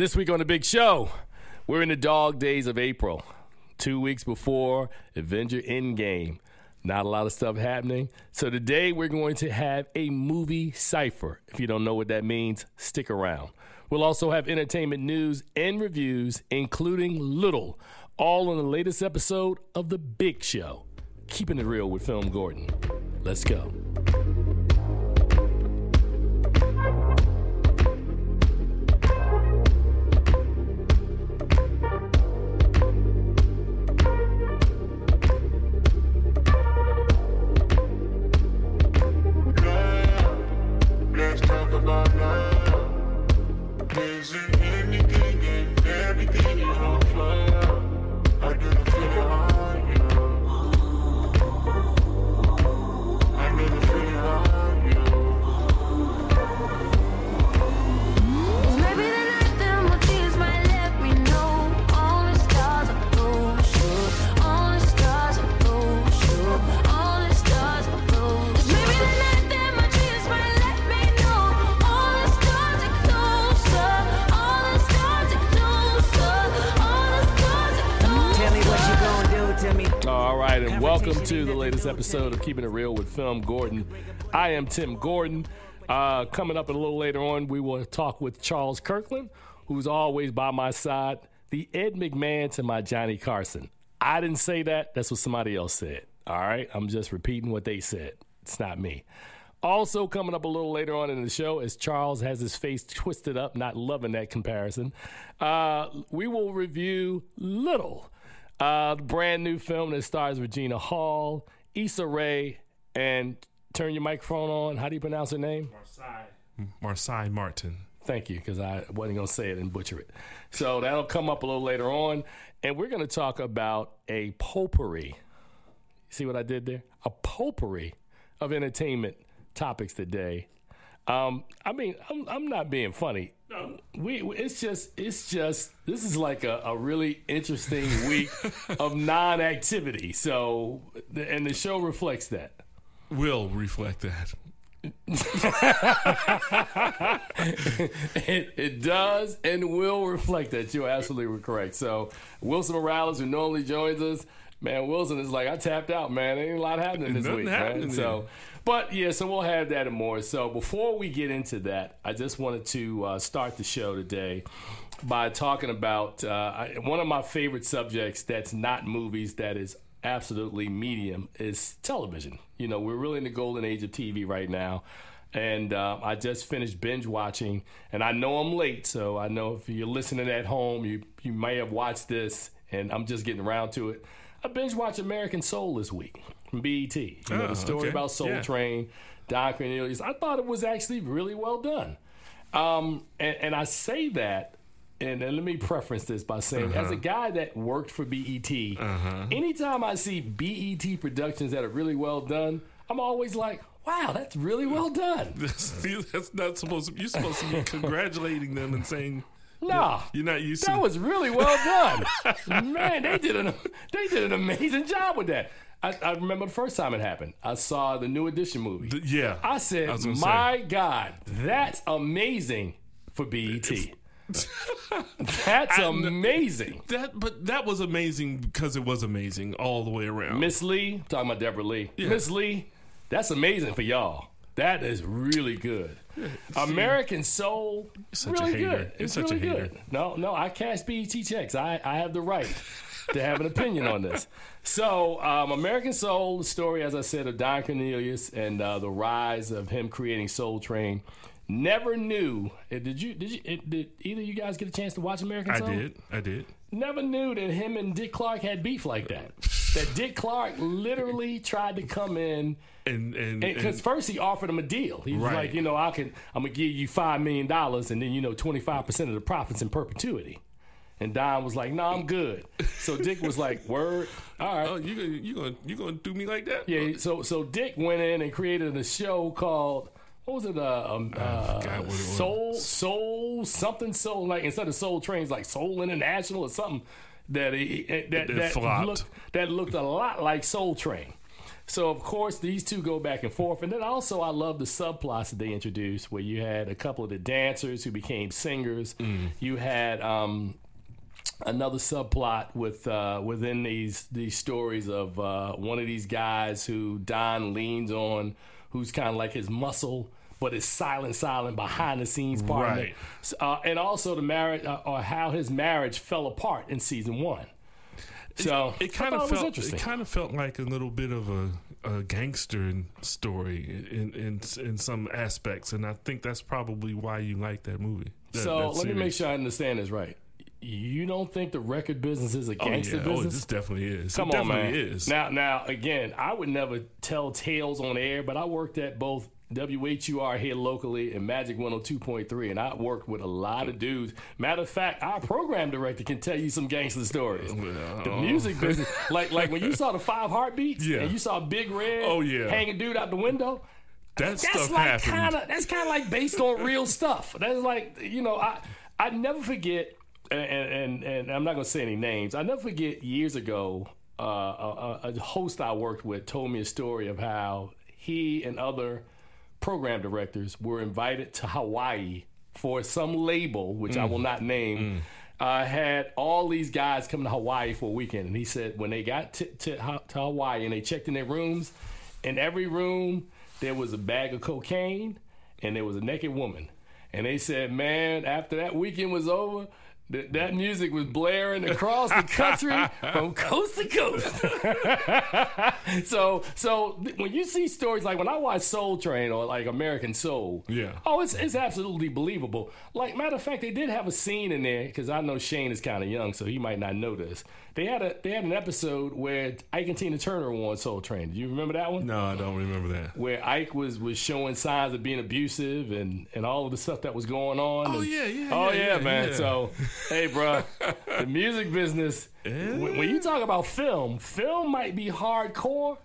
This week on the big show, we're in the dog days of April, two weeks before Avenger Endgame. Not a lot of stuff happening. So today we're going to have a movie cipher. If you don't know what that means, stick around. We'll also have entertainment news and reviews, including Little, all on the latest episode of The Big Show. Keeping it Reel with Film Gordon. Let's go. About welcome to the latest episode of Keeping It Reel with Film Gordon. I am Tim Gordon. Uh, coming up a little later on, we will talk with Charles Kirkland, who's always by my side, the Ed McMahon to my Johnny Carson. I didn't say that, that's what somebody else said. All right, I'm just repeating what they said. It's not me. Also, coming up a little later on in the show, as Charles has his face twisted up, not loving that comparison, uh, we will review Little, uh, the brand new film that stars Regina Hall, Issa Rae, and turn your microphone on. How do you pronounce her name? Marsai Martin. Thank you, because I wasn't going to say it and butcher it. So that'll come up a little later on. And we're going to talk about a potpourri. See what I did there? A potpourri of entertainment topics today. Um, I mean, I'm, I'm not being funny. We, we- it's just, it's just, this is like a, a really interesting week of non-activity. So, and the show reflects that. Will reflect that. it, it does and will reflect that. You're absolutely correct. So Wilson Morales, who normally joins us, man, Wilson is like, I tapped out, man. Ain't a lot happening this Nothing week, happening man. So, but yeah, so we'll have that and more. So before we get into that, I just wanted to uh, start the show today by talking about uh, one of my favorite subjects that's not movies, that is absolutely medium, is television. You know, we're really in the golden age of TV right now. And uh, I just finished binge watching, and I know I'm late, so I know if you're listening at home, you you may have watched this, and I'm just getting around to it. I binge watched American Soul this week from BET. You know, Oh, the story okay. about Soul Yeah. Train, Don Cornelius. I thought it was actually really well done. Um, and, and I say that, and, and let me preference this by saying, Uh-huh. as a guy that worked for BET, anytime I see BET productions that are really well done, I'm always like, wow, that's really well done. That's, not supposed to. You're supposed to be congratulating them and saying, Nah, "You're not used that to." was really well done. Man, they did an they did an amazing job with that. I, I remember the first time it happened. I saw the new edition movie. Th- yeah, I said, I "My say. God, that's amazing for BET. that's amazing." that, but that was amazing because it was amazing all the way around. Miss Lee, talking about Debra Lee. Miss Lee, that's amazing for y'all. That is really good. American Soul, such a really hater. good. You're It's such a really hater. good. No, no, I cash BET checks. I, I have the right to have an opinion on this. So, um, American Soul, the story, as I said, of Don Cornelius and uh, the rise of him creating Soul Train. Never knew. uh, Did you? Did you? uh, Did either of you guys get a chance to watch American Soul? I did. I did. Never knew that him and Dick Clark had beef like that. that Dick Clark literally tried to come in And and, because first he offered him a deal. He was Right. like, you know, I can, I'm gonna give you five million dollars, and then you know, twenty five percent of the profits in perpetuity. And Don was like, "No, I'm good." So Dick was like, "Word, all right." oh, you gonna you gonna you gonna do me like that? Yeah. So so Dick went in and created a show called what was it? Uh, um, uh, what it was. Soul Soul something Soul like instead of Soul Trains like Soul International or something that he that That looked that looked a lot like Soul Train. So of course these two go back and forth, and then also I love the subplots that they introduced, where you had a couple of the dancers who became singers. Mm. You had um, another subplot with uh, within these these stories of uh, one of these guys who Don leans on, who's kind of like his muscle, but is silent, silent behind the scenes partner. Right. Uh, and also the marriage uh, or how his marriage fell apart in season one. So it kind of thought it felt it kind of felt like a little bit of a, a gangster story in, in in some aspects, and I think that's probably why you like that movie. that- so that let me make sure I understand this right. You don't think the record business is a Oh, gangster yeah. Oh, business? this definitely is. Come it on, definitely man. is. Now, now, again, I would never tell tales on air, but I worked at both WHUR here locally and Magic 102.3, and I worked with a lot of dudes. Matter of fact, our program director can tell you some gangster stories. The oh. music business, like like when you saw the Five Heartbeats, Yeah. and you saw Big Red, Oh, yeah. hanging dude out the window. that That's stuff like happened. kind of that's kind of like based on real stuff. That's like you know I I never forget and and, and I'm not gonna say any names. I never forget years ago uh, a, a a host I worked with told me a story of how he and other program directors were invited to Hawaii for some label, which I will not name. Uh, had all these guys come to Hawaii for a weekend, and he said when they got to, to, to Hawaii and they checked in their rooms, in every room there was a bag of cocaine and there was a naked woman, and they said, man, after that weekend was over. That, that music was blaring across the country from coast to coast. so, so when you see stories like when I watch Soul Train or like American Soul, Yeah. oh, it's it's absolutely believable. Like matter of fact, they did have a scene in there because I know Shane is kind of young, so he might not know this. They had a they had an episode where Ike and Tina Turner were on Soul Train. Do you remember that one? no, I don't remember that. Where Ike was was showing signs of being abusive and and all of the stuff that was going on. Oh, And- yeah, yeah, Oh yeah, yeah, yeah, man. yeah. So, hey, bro, the music business. When, when you talk about film, film might be hardcore.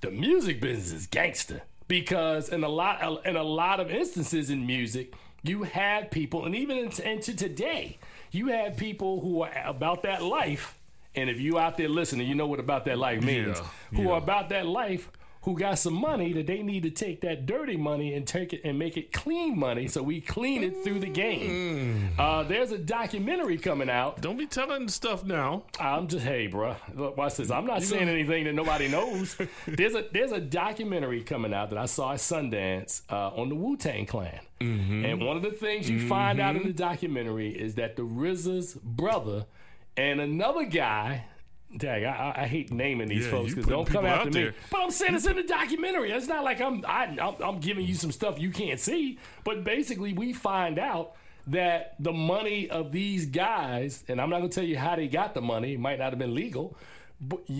The music business is gangster because in a lot in a lot of instances in music, you have people, and even into, into today, you have people who are about that life. And if you out there listening, you know what about that life means. Yeah, who yeah. are about that life, who got some money that they need to take that dirty money and take it and make it clean money, so we clean it through the game. Uh, there's a documentary coming out. Don't be telling stuff now. I'm just hey, bro. Look, watch this. I'm not saying anything that nobody knows. there's a there's a documentary coming out that I saw at Sundance uh, on the Wu Tang Clan, and one of the things you find out in the documentary is that the RZA's brother and another guy. Dang, I, I- hate naming these Yeah, folks because don't come after me. there. But I'm saying it's in the documentary. It's not like I'm I, I'm I'm giving you some stuff you can't see. But basically, we find out that the money of these guys, and I'm not going to tell you how they got the money. It might not have been legal.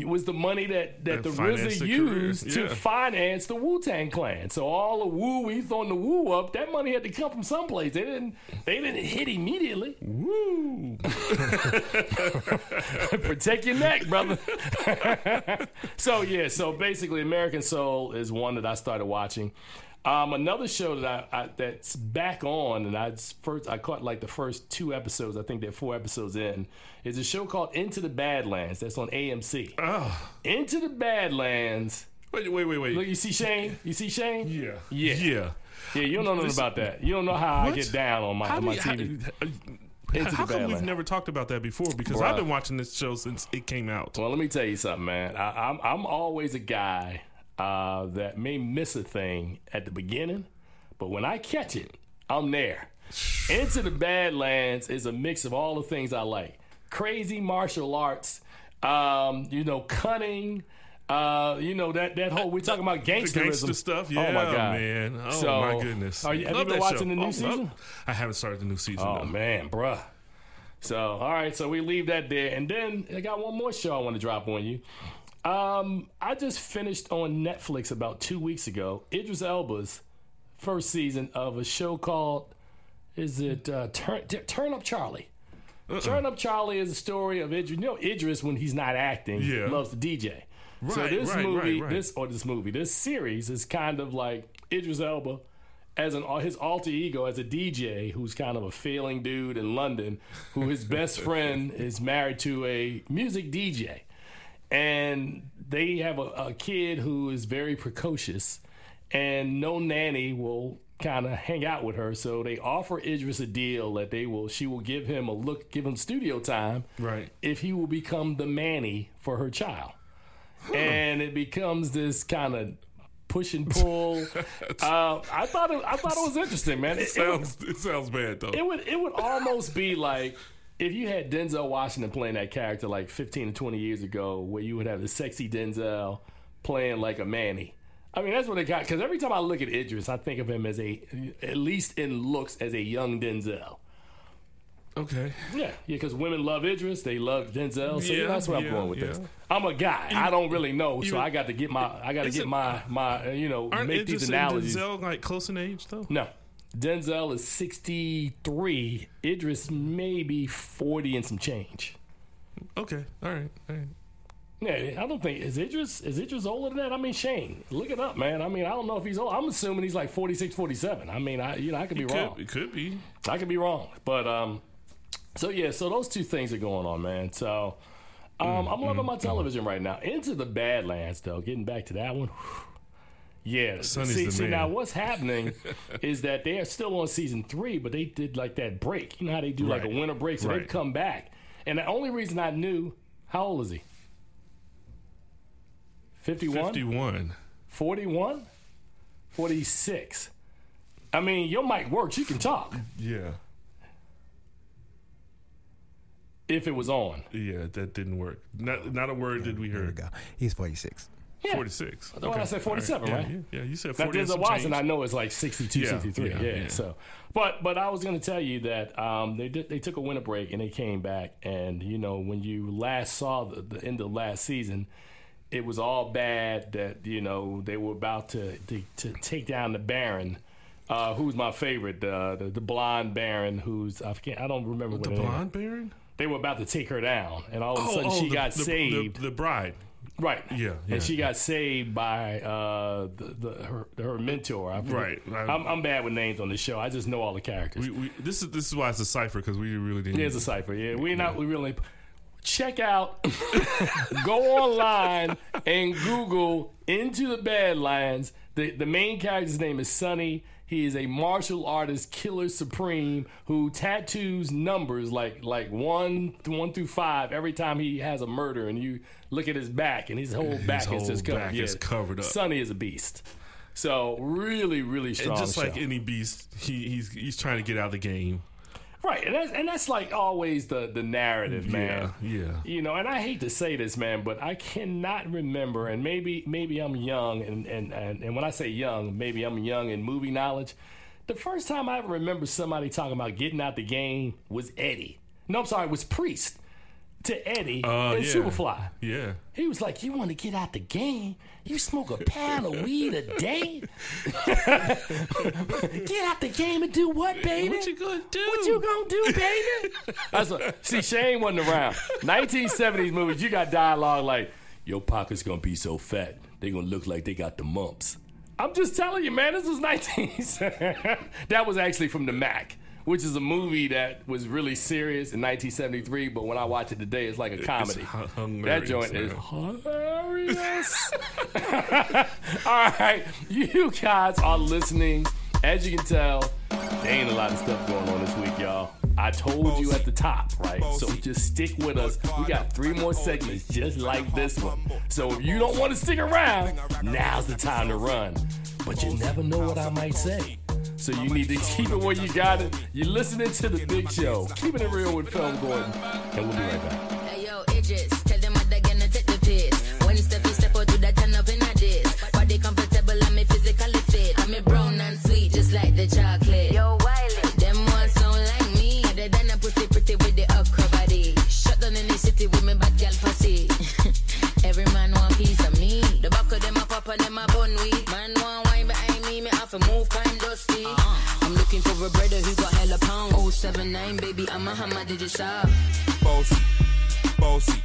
Was the money that, that That the RZA used to finance the Wu Tang Clan. So all the Wu, we throwing the Wu up. That money had to come from someplace. They didn't. They didn't hit immediately. Woo! Protect your neck, brother. so yeah, so basically, American Soul is one that I started watching. Um, another show that I, I that's back on, and I first I caught like the first two episodes. I think they're four episodes in. Is a show called Into the Badlands. That's on AMC. Oh, Into the Badlands. wait, wait, wait, wait. Look, you see Shane? You see Shane? yeah, Yeah. yeah. Yeah, you don't know nothing about that. You don't know how I get down on my, How, on my you, how, TV. how, the come we've never talked about that before? Because Bruh. I've been watching this show since it came out. Well, let me tell you something, man. I, I'm I'm always a guy uh, that may miss a thing at the beginning, but when I catch it, I'm there. Into the Badlands is a mix of all the things I like: crazy martial arts, um, you know, cunning. Uh, you know that that whole we're talking about The gangsterism gangster stuff, yeah, oh my god, man. Oh So, my goodness. Are you, have Love you been watching show. the new Oh, season? I haven't started the new season. Oh though. man, bruh. So all right, so we leave that there, and then I got one more show I want to drop on you. Um, I just finished on Netflix about two weeks ago. Idris Elba's first season of a show called is it uh, Turn Turn Up Charlie? Turn Up Charlie is a story of Idris. You know Idris when he's not acting, Yeah. loves to DJ. so this right, movie, right, right. this or this movie, this series is kind of like Idris Elba as an his alter ego as a DJ who's kind of a failing dude in London, who his best friend is married to a music DJ, and they have a, a kid who is very precocious, and no nanny will kind of hang out with her. So they offer Idris a deal that they will she will give him a look, give him studio time, Right. if he will become the manny for her child. And it becomes this kind of push and pull. uh, I thought it, I thought it was interesting, man. It, it, would, sounds it sounds bad though. it would it would almost be like if you had Denzel Washington playing that character like 15 to 20 years ago, where you would have the sexy Denzel playing like a Manny. I mean, that's what they got. Because every time I look at Idris, I think of him as a, at least in looks, as a young Denzel. okay. Yeah, yeah, because women love Idris, they love Denzel, so Yeah, that's where I'm going with this. I'm a guy. I don't really know, so I got to get my, I got to get it- my, my, you know, Aren't make Idris these and analogies. Denzel like close in age though? No, Denzel is 63. Idris maybe 40 and some change. Okay. All right. All right. Yeah, I don't think is Idris is Idris older than that. I mean, Shane, look it up, man. I mean, I don't know if he's old. I'm assuming he's like 46, 47. I mean, I you know I could be It wrong. could, it could be. I could be wrong, but um, so yeah, so those two things are going on, man. So um, I'm loving my television right now. Into the Badlands, though. Getting back to that one. Yeah, Sonny's see, the see man. now what's happening is that they are still on season three, but they did like that break. You know how they do like a winter break, so Right. they've come back. And the only reason I knew, how old is he? 51? Fifty-one. 41? 46. I mean, your mic works. You can talk Yeah. if it was on. Yeah. That didn't work. Not not a word did we hear. There we hear. go. He's 46. Yeah. Forty-six. thought I said 47, Yeah, right? Yeah, yeah, you said Now, forty. and Denzel Washington, I know is like 62, Yeah, 63. Yeah, yeah, yeah. So, but but I was going to tell you that um, they did, they took a winter break and they came back, and you know when you last saw the, the end of last season, it was all bad that you know they were about to to, to take down the Baron. Uh, who's my favorite? Uh, the the blonde Baron, who's I can't I don't remember what The blonde Baron. They were about to take her down, and all of a Oh, sudden oh, she the- got the- saved. The, bride. Right. Yeah, yeah, and she got saved by uh, the, the her her mentor. I Right. I'm, I'm bad with names on this show. I just know all the characters. We, we, this is this is why it's a cipher because we really didn't. There's a cipher. Yeah, we're not. We really check out. go online and Google into the Badlands. The the main character's name is Sonny. He is a martial artist, killer supreme, who tattoos numbers like like one one through five every time he has a murder. And you look at his back, and his whole back whole is just covered. yeah. is covered up. Sonny is a beast. So really, really strong. And just like any beast, he, he's he's trying to get out of the game. Right, and that's and that's like always the the narrative, man. Yeah, yeah. You know, and I hate to say this, man, but I cannot remember, and maybe maybe I'm young, and and and, and when I say young, maybe I'm young in movie knowledge. The first time I ever remember somebody talking about getting out the game was Eddie. No, I'm sorry, it was Priest to Eddie Uh, in yeah. Superfly. Yeah. He was like, "You want to get out the game? You smoke a pound of weed a day? get out the game and do what, baby? What you gonna do? What you gonna do, baby?" That's what, see, Shane wasn't around. 1970s movies, you got dialogue like, "Your pocket's gonna be so fat, they gonna look like they got the mumps." I'm just telling you, man. This was 19. that was actually from the Mack. Which is a movie that was really serious in 1973, but when I watch it today, it's like a comedy. that joint is hilarious. All right, you guys are listening. As you can tell, there ain't a lot of stuff going on this week, y'all. I told you at the top, right? So just stick with us. We got three more segments just like this one. So if you don't want to stick around, now's the time to run. But you never know what I might say. So you need to keep it where you got it. You're listening to The Big Show. Keeping it Reel with Film Gordon. And we'll be right back. Hey yo, Idris, Roberta got hella pounds? Oh seven nine, baby, I'm a hammer, did you saw? Bossy, bossy,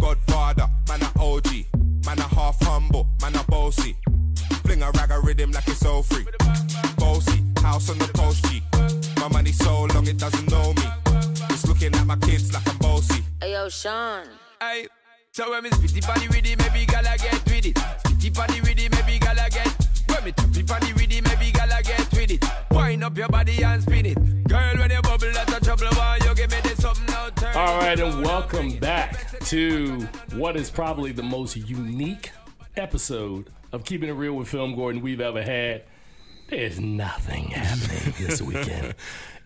Godfather, man a OG, man a half humble, man a bossy. Fling a rag a rhythm like it's all free. Bossy, house on the post G. My money so long it doesn't know me. Just looking at my kids like I'm bossy. Hey yo, Sean. Hey. So when me spitty body with it, maybe gala get with it. Spitty body with it, maybe gala get. When me choppy body with it, maybe gala get with it. Wind up your body and spin it. Girl, when you bubble, that's a trouble. Why you give me this something now? Turn All right, and welcome back to what is probably the most unique episode of Keeping It Reel with Film Gordon we've ever had. There's nothing happening this weekend.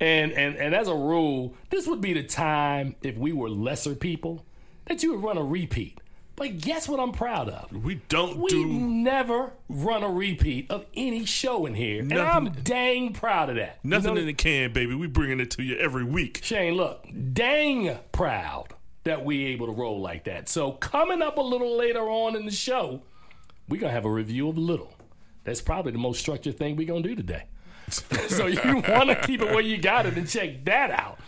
And, and and as a rule, this would be the time if we were lesser people that you would run a repeat. But guess what I'm proud of? We don't We do never run a repeat of any show in here. And I'm dang proud of that. You nothing know- in the can, baby. We bringing it to you every week. Shane, look, dang proud that we able to roll like that. So coming up a little later on in the show, we're gonna have a review of Little. That's probably the most structured thing we're gonna do today. so you want to keep it where you got it and check that out.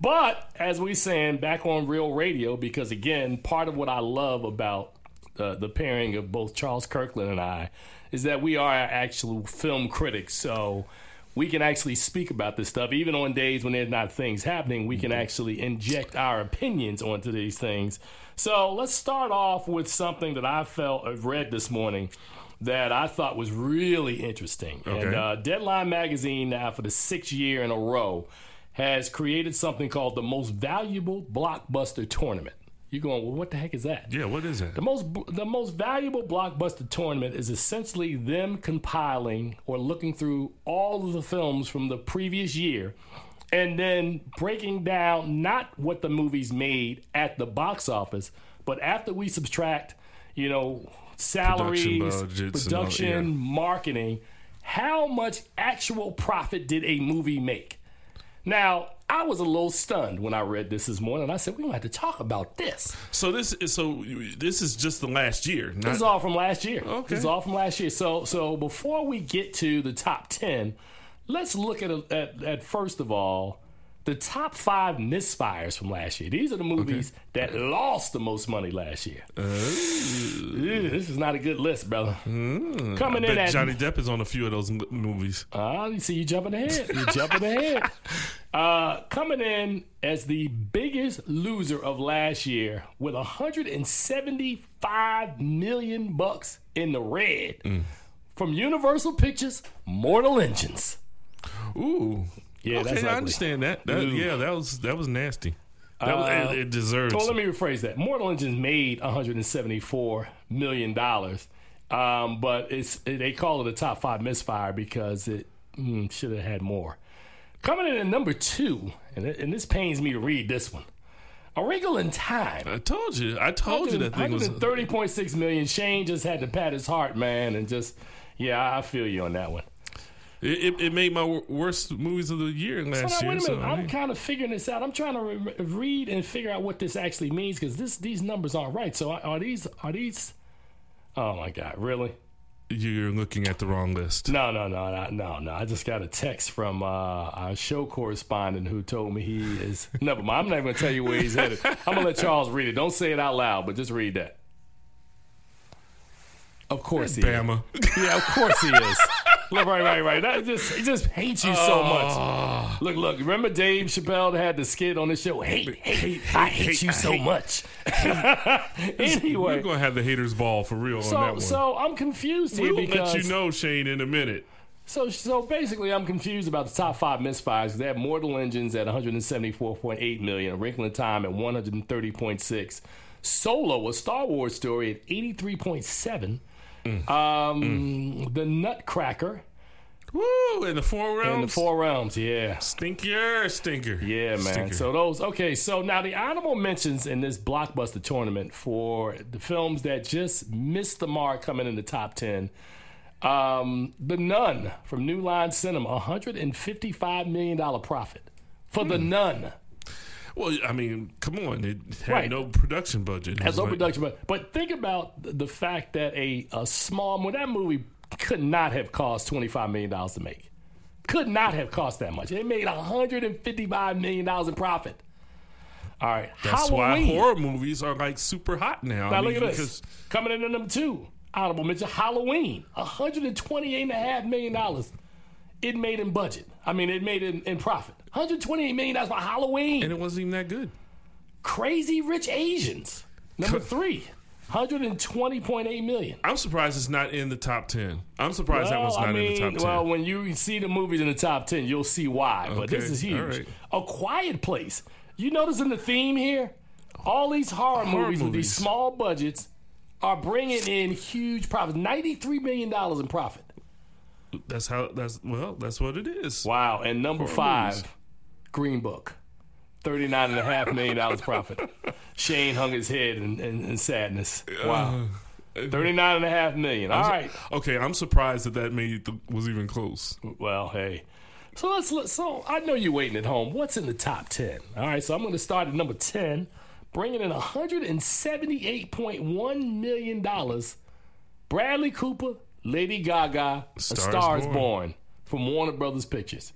But as we saying back on Real Radio, because again, part of what I love about uh, the pairing of both Charles Kirkland and I is that we are actual film critics. So we can actually speak about this stuff, even on days when there's not things happening. We can actually inject our opinions onto these things. So let's start off with something that I felt I've read this morning that I thought was really interesting. And uh, Deadline Magazine now for the sixth year in a row has created something called the most valuable blockbuster tournament. You're going, well, what the heck is that? Yeah, what is that? The most the most valuable blockbuster tournament is essentially them compiling or looking through all of the films from the previous year and then breaking down not what the movies made at the box office, but after we subtract, you know, salaries, budgets and all- production, yeah. marketing, how much actual profit did a movie make? Now, I was a little stunned when I read this this morning. I said, we're going to have to talk about this. So this is so this is just the last year. Not, This is all from last year. Okay. This is all from last year. So so before we get to the top ten, let's look at at, at first of all the top five misfires from last year. These are the movies that lost the most money last year. Ew, this is not a good list, brother. Coming I in at Johnny Depp is on a few of those m- movies. Ah, you see, you jumping ahead. You jumping ahead. Uh, coming in as the biggest loser of last year with 175 million bucks in the red from Universal Pictures, Mortal Engines. Ooh, Yeah, okay, that's I understand that. that yeah, that was that was nasty. That was, Uh, it, it deserves. Well, let me rephrase that. Mortal Engines made 174 million dollars, um, but it's they call it a top five misfire because it mm, should have had more. Coming in at number two, and, it- and this pains me to read this one. A Wrinkle in Time. I told you. I told you that thing was. 130.6 million. Shane just had to pat his heart, man, and just yeah, I feel you on that one. It, it, made my worst movies of the year So last now, year. so, I'm kind of figuring this out. I'm trying to re- read and figure out what this actually means because this these numbers aren't right. So are, these are these? Oh my God! Really? you're looking at the wrong list. No, no, no, no, no, no. I just got a text from uh, our show correspondent who told me he is. Never mind. I'm not even gonna tell you where he's headed. I'm gonna let Charles read it. Don't say it out loud, but just read that. Of course he is. Bama. Yeah, of course he is. Look, right, right, right. That just he just hates you so much. Oh. Look, look. Remember Dave Chappelle had the skit on the show? Hate, hate, I hate, hate, you I so hate. much. We're gonna have the haters ball for real on that so one. so I'm confused here we'll because let you know, Shane, in a minute. so so basically I'm confused about the top five misfires. They have Mortal Engines at 174.8 million, A Wrinkle in Time at 130.6, Solo, a Star Wars story at 83.7. Mm. Um, the Nutcracker Woo! In the four realms. In the Four Realms, yeah. Stinkier, stinker. Yeah, man. Stinker. So those okay. So now the honorable mentions in this blockbuster tournament for the films that just missed the mark coming in the top ten. Um, the Nun from New Line Cinema, 155 million dollar profit for the Hmm. Nun. Well, I mean, come on. It had Right. no production budget. It Has no like- production, but but think about the- fact that a a small when that movie could not have cost 25 million dollars to make. Could not have cost that much. It made 155 million dollars in profit. All right, That's why horror movies are like super hot now. Now I mean, look at this. because- Coming in at number two, honorable mention, Halloween, $128.5 million. It made in budget. I mean, it made in, in profit. $128 million for Halloween. and it wasn't even that good. Crazy Rich Asians, number three, $120.8 million. I'm surprised it's not in the top ten. I'm surprised that Well, one's not I mean, in the top ten. well, when you see the movies in the top 10, you'll see why. But this is huge. right. A Quiet Place. You noticing the theme here? All these horror, Horror movies, with these small budgets are bringing in huge profits. $93 million in profit. that's how. That's well. That's what it is. Wow. And number Horror five, movies. Green Book. $39.5 million profit. Shane hung his head in, in, in sadness. Wow. Uh, $39.5 million. All right. Okay, I'm surprised that that made the, was even close. Well, hey. So let's look. So I know you're waiting at home. What's in the top 10? All right. So I'm going to start at number 10, bringing in $178.1 million. Bradley Cooper, Lady Gaga, A Star is Star is Born. Born from Warner Brothers Pictures.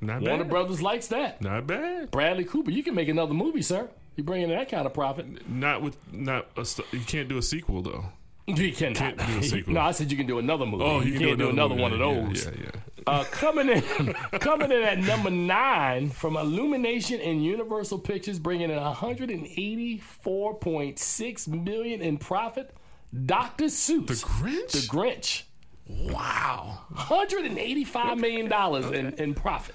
Not bad. Warner bad. Brothers likes that. Not bad. Bradley Cooper, you can make another movie, sir. You're bringing in that kind of profit. Not with not. A, st- you can't do a sequel though. You cannot. Can't do a sequel. no, I said you can do another movie. Oh, you, you, can't do another, one of those. Yeah, yeah. yeah. Uh, coming in, coming in at number nine from Illumination and Universal Pictures, bringing in 184.6 million in profit. Dr. Seuss, The Grinch. The Grinch, wow. 185 million dollars in, in profit.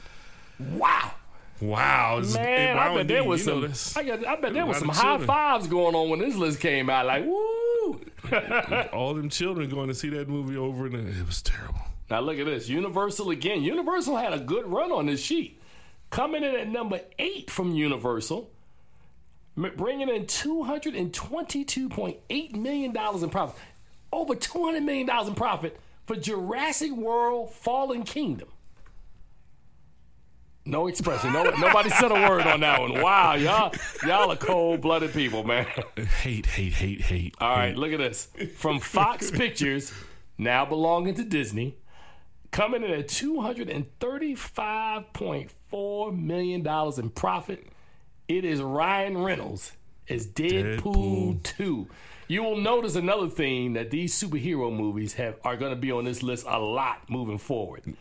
Wow, Wow. Man! I bet there was some. I, got, I bet there was some high children. fives going on when this list came out. Like, woo! All them children going to see that movie over and it was terrible. Now look at this. Universal again. Universal had a good run on this sheet. Coming in at number eight from Universal, bringing in $222.8 million in profit. Over $200 million in profit for Jurassic World Fallen Kingdom. No expression. No, nobody said a word on that one. Wow, y'all, y'all are cold-blooded people, man. Hate, hate, hate, hate. All right, look at this. From Fox Pictures, now belonging to Disney, coming in at $235.4 million in profit. It is Ryan Reynolds as Deadpool, Deadpool. 2. You will notice another thing that these superhero movies have are going to be on this list a lot moving forward.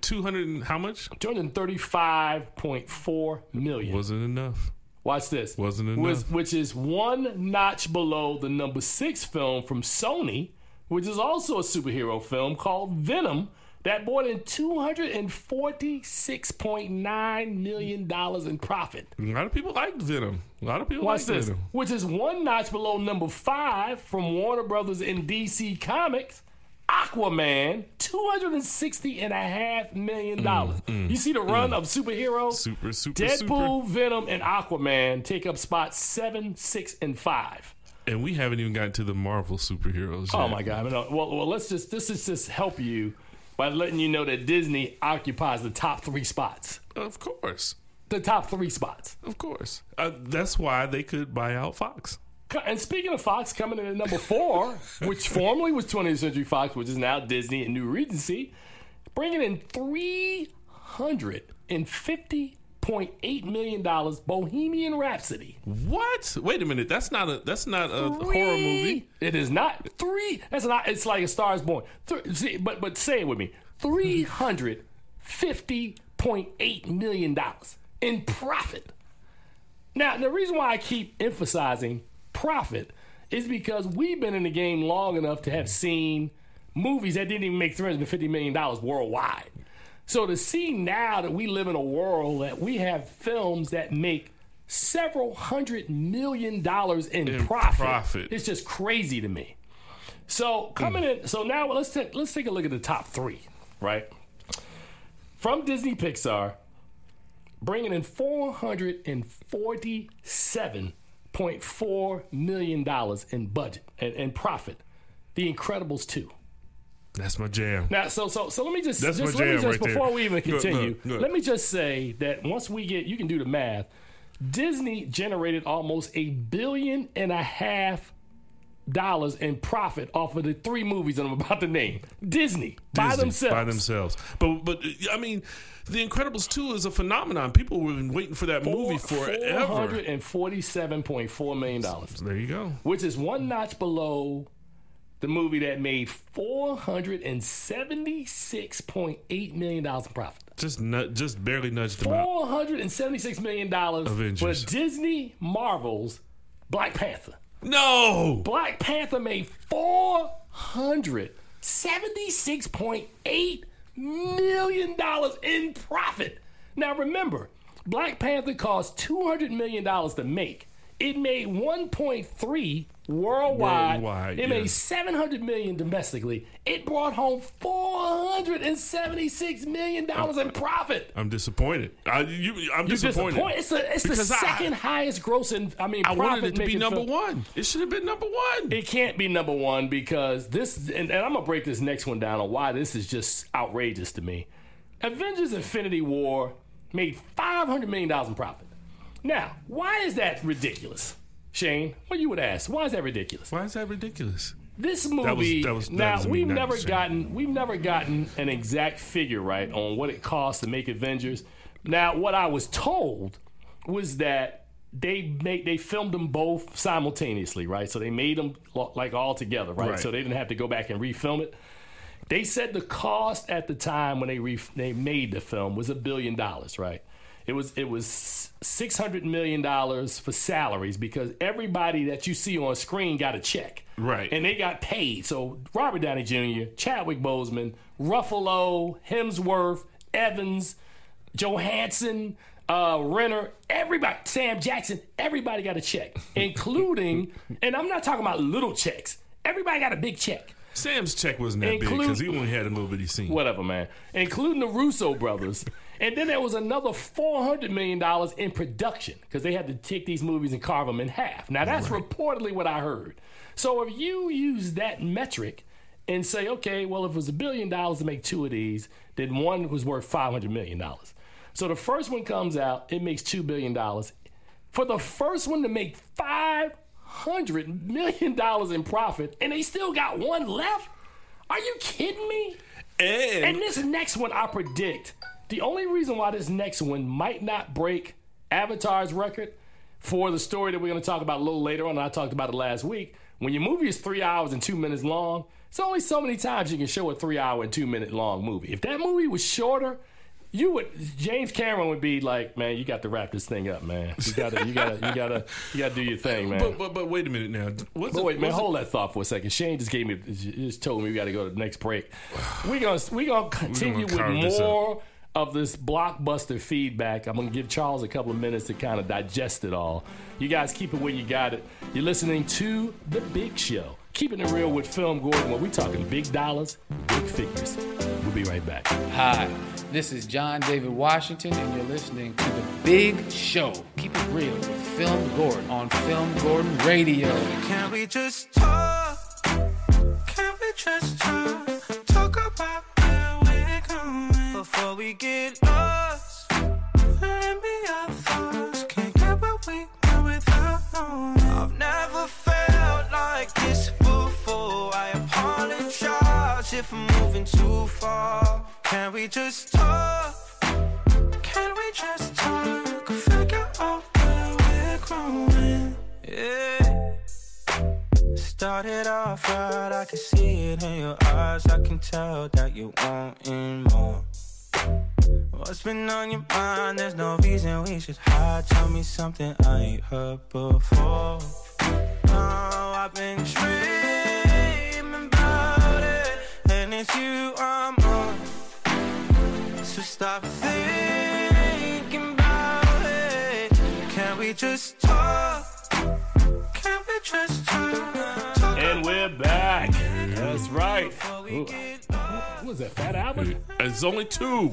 Two hundred and how much? 235.4 million. Wasn't enough. Watch this. Wasn't Which- enough. Which, is one notch below the number six film from Sony, which is also a superhero film called Venom, that brought in $246.9 million in profit. A lot of people liked Venom. A lot of people Watch liked this. Venom. Which is one notch below number five from Warner Brothers and DC Comics. Aquaman, two hundred and sixty and a half million dollars. you see the run of superheroes? Mm, Super, super, Deadpool, Venom, and Aquaman take up spots seven, six, and five. And we haven't even gotten to the Marvel superheroes. Yet. Oh my God! Well, well, let's just this is just help you by letting you know that Disney occupies the top three spots. Of course. The top three spots. Of course. Uh, that's why they could buy out Fox. And speaking of Fox, coming in at number four, which formerly was 20th Century Fox, which is now Disney and New Regency, bringing in three hundred and fifty point eight million dollars. Bohemian Rhapsody. What? Wait a minute. That's not a that's not a horror movie. It is not three. That's not. It's like a Star is Born. Th- see, but but say it with me. Three hundred fifty point eight million dollars in profit. Now the reason why I keep emphasizing profit is because we've been in the game long enough to have seen movies that didn't even make three hundred fifty million dollars worldwide. So to see now that we live in a world that we have films that make several hundred million dollars in, In profit, profit. it's just crazy to me. So coming in, so now let's take let's take a look at the top three, right? From Disney Pixar, bringing in four hundred and forty-seven point four million dollars in budget and, and profit. The Incredibles two. That's my jam. Now, so so so let me just, That's just my let me jam just right there. before we even Good, good, continue, good. let me just say that once we get, you can do the math. Disney generated almost a billion and a half dollars in profit off of the three movies that I'm about to name. Disney, by themselves. By themselves. But but I mean, The Incredibles 2 is a phenomenon. People have been waiting for that movie forever. Four hundred and forty-seven point four million dollars, There you go. which is one notch below the movie that made four hundred and seventy-six point eight million dollars in profit. Just just barely nudged them out. Four hundred and seventy-six million dollars for. Disney Marvel's Black Panther. No! Black Panther made four hundred seventy-six point eight million dollars in profit. Now remember, Black Panther cost two hundred million dollars to make. It made one point three worldwide. Worldwide, it yeah. made seven hundred million domestically. It brought home four hundred and seventy-six million dollars in profit. I'm disappointed. I, you, I'm disappointed. disappointed. It's, a, it's the Because I- second highest grossing. I mean, I wanted it to be number film. one. It should have been number one. It can't be number one because this, and, and I'm gonna break this next one down on why this is just outrageous to me. Avengers: Infinity War made 500 million dollars in profit. Now, why is that ridiculous, Shane? What you would ask? Why is that ridiculous? Why is that ridiculous? This movie. that was- that now was me we've never gotten we've never gotten an exact figure right on what it costs to make Avengers. Now, what I was told was that they made they filmed them both simultaneously, right? So they made them like all together, right? Right. So they didn't have to go back and refilm it. They said the cost at the time when they re- they made the film was a billion dollars, right? It was it was six hundred million dollars for salaries because everybody that you see on screen got a check, Right. And they got paid. So Robert Downey Jr., Chadwick Boseman, Ruffalo, Hemsworth, Evans, Johansson, uh, Renner, everybody, Sam Jackson, everybody got a check, including, and I'm not talking about little checks. Everybody got a big check. Sam's check wasn't that big because he only had a little bitty scene. Whatever, man. Including the Russo brothers. And then there was another $400 million in production because they had to take these movies and carve them in half. Now, that's reportedly what I heard. So if you use that metric and say, okay, well, if it was a billion dollars to make two of these, then one was worth $500 million. So the first one comes out, it makes $2 billion. For the first one to make $500 million in profit, and they still got one left? Are you kidding me? And, And this next one, I predict the only reason why this next one might not break Avatar's record for the story that we're going to talk about a little later on, and I talked about it last week. When your movie is three hours and two minutes long, it's only so many times you can show a three hour and two minute long movie. If that movie was shorter, you would James Cameron would be like, man, you got to wrap this thing up, man. You gotta, you gotta, you gotta, you gotta do your thing, man. but, but but wait a minute now. What's But it- wait, man, what's it- hold that thought for a second. Shane just gave me, just told me we got to go to the next break. We're gonna we're gonna continue carve with more of this blockbuster feedback. I'm gonna give Charles a couple of minutes to kind of digest it all. You guys keep it where you got it. You're listening to the Big Show, keeping it Reel with Film Gordon. Where we talking big dollars, big figures. We'll be right back. Hi, this is John David Washington, and you're listening to The Big Show. Keep it Reel with Film Gordon on Film Gordon Radio. Can we just talk? Can we just talk? Talk we get lost. Let me our thoughts. Can't get what we want without knowing. I've never felt like this before. I apologize if I'm moving too far. Can we just talk? Can we just talk? Figure out where we're growing. Yeah. Started off right, I can see it in your eyes. I can tell that you want wanting more. What's been on your mind? There's no reason we should hide. Tell me something I ain't heard before. Now I've been dreaming about it, and it's you I'm on. So stop thinking about it. Can we just talk? Can we just talk? Talk And we're back. That's right. Ooh, what was that, Fat Albert? It's only two.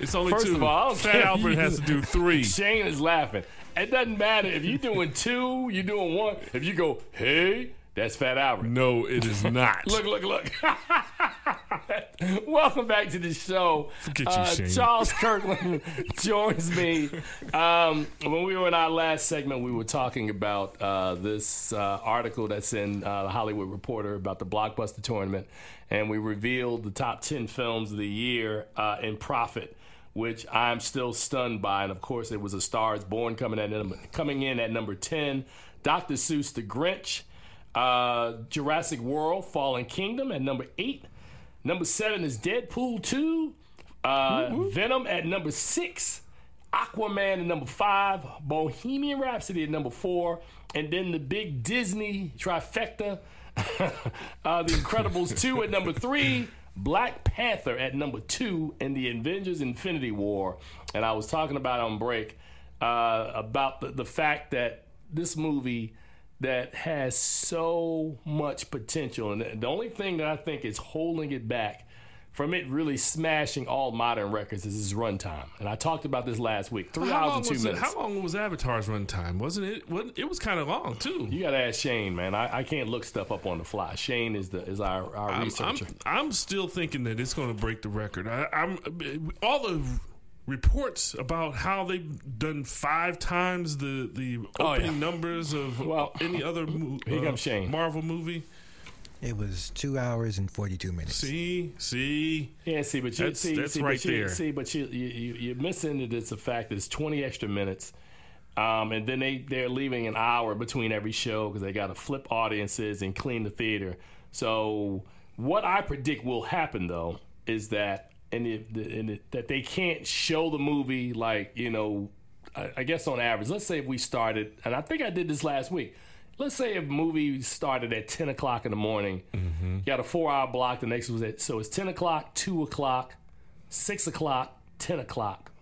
It's only First two. of all, Fat. Albert has to do three. Shane is laughing. It doesn't matter if you're doing two, you're doing one. If you go, hey, That's Fat Albert. No, it is not. Look, look, look. Welcome back to the show. Forget you, Uh, Shane. Charles Kirkland joins me. Um, when we were in our last segment, we were talking about uh, this uh, article that's in uh, the Hollywood Reporter about the Blockbuster tournament, and we revealed the top 10 films of the year uh, in profit. Which I'm still stunned by, and of course, it was A Star Is Born coming at coming in at number ten. Dr. Seuss, The Grinch, uh, Jurassic World, Fallen Kingdom at number eight. Number seven is Deadpool 2. Uh, Venom at number six. Aquaman at number five. Bohemian Rhapsody at number four. And then the big Disney trifecta. uh, the Incredibles 2 at number three. Black Panther at number two. And the Avengers Infinity War. And I was talking about on break uh, about the, the fact that this movie that has so much potential. And the only thing that I think is holding it back from it really smashing all modern records is its runtime. And I talked about this last week. Three hours and two was it? minutes. How long was Avatar's runtime? Wasn't it? Wasn't, it was kind of long too. You gotta ask Shane, man. I, I can't look stuff up on the fly. Shane is the is our, our I'm, I'm, researcher. I'm still thinking that it's going to break the record. I, I'm all the reports about how they've done five times the the Oh, opening yeah. numbers of any other mo- Here uh, comes Shane. Marvel movie. It was two hours and 42 minutes. See, see, Yeah, see, but you That's- see, that's see, right but you, there. See, but you, you, you you're missing that it's a fact that it's 20 extra minutes, um, and then they they're leaving an hour between every show because they got to flip audiences and clean the theater. So what I predict will happen though is that and, it, and it, that they can't show the movie like you know, I, I guess on average. Let's say if we started, and I think I did this last week. Let's say if movie started at 10 o'clock in the morning, you got a four hour block. The next was at so it's 10 o'clock, 2 o'clock, 6 o'clock, 10 o'clock.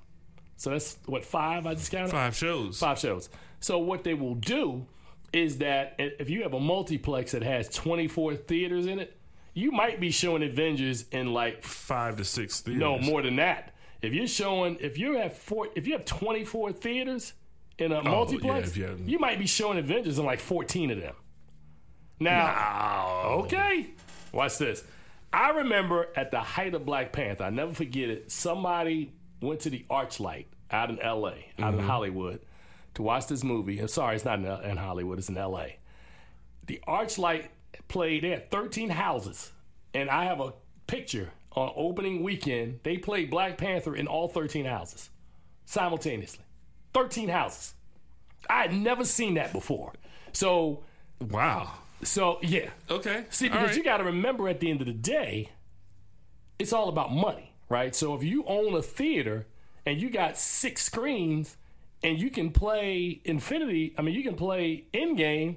So that's what five I just counted. five shows. Five shows. So what they will do is that if you have a multiplex that has 24 theaters in it, you might be showing Avengers in like five to six theaters. no more than that. If you're showing, if you have four, if you have 24 theaters in a oh, multiplex, if you might be showing Avengers in like 14 of them. Now, okay, watch this. I remember at the height of Black Panther, I never forget it. Somebody went to the ArcLight out in L.A., out in mm-hmm. Hollywood, to watch this movie. I'm sorry, it's not in, in Hollywood; it's in L.A. The ArcLight played. They had 13 houses, and I have a picture on opening weekend. They played Black Panther in all 13 houses simultaneously. 13 houses. I had never seen that before. So Wow. so yeah. Okay. See, because right. you got to remember at the end of the day, it's all about money, right? So if you own a theater and you got six screens and you can play Infinity, I mean, you can play Endgame.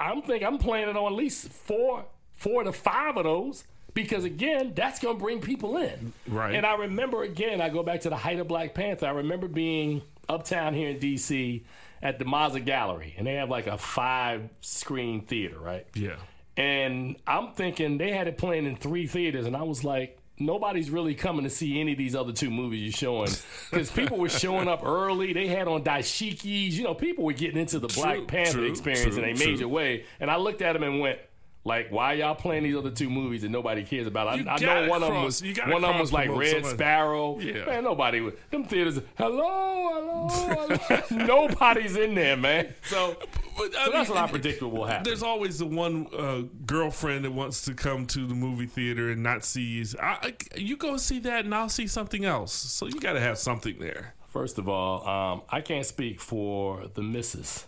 I'm thinking I'm playing it on at least four, four to five of those because again, that's going to bring people in. Right. And I remember again, I go back to the height of Black Panther. I remember being uptown here in DC at the Mazza Gallerie, and they have like a five screen theater, right? Yeah. And I'm thinking they had it playing in three theaters, and I was like, nobody's really coming to see any of these other two movies you're showing because people were showing up early. They had on dashikis. You know, people were getting into the Black True, Panther true, experience true, in a major way. And I looked at them and went. Like why y'all playing these other two movies that nobody cares about? I, I know one of them was one of them was like Red somebody. Sparrow. Yeah. Man, nobody was them theaters. Hello, hello, hello. nobody's in there, man. So, But, so that's what I mean, predict will happen. There's always the one uh, girlfriend that wants to come to the movie theater and not see you. I, I, you go see that, and I'll see something else. So you got to have something there. First of all, um, I can't speak for the missus.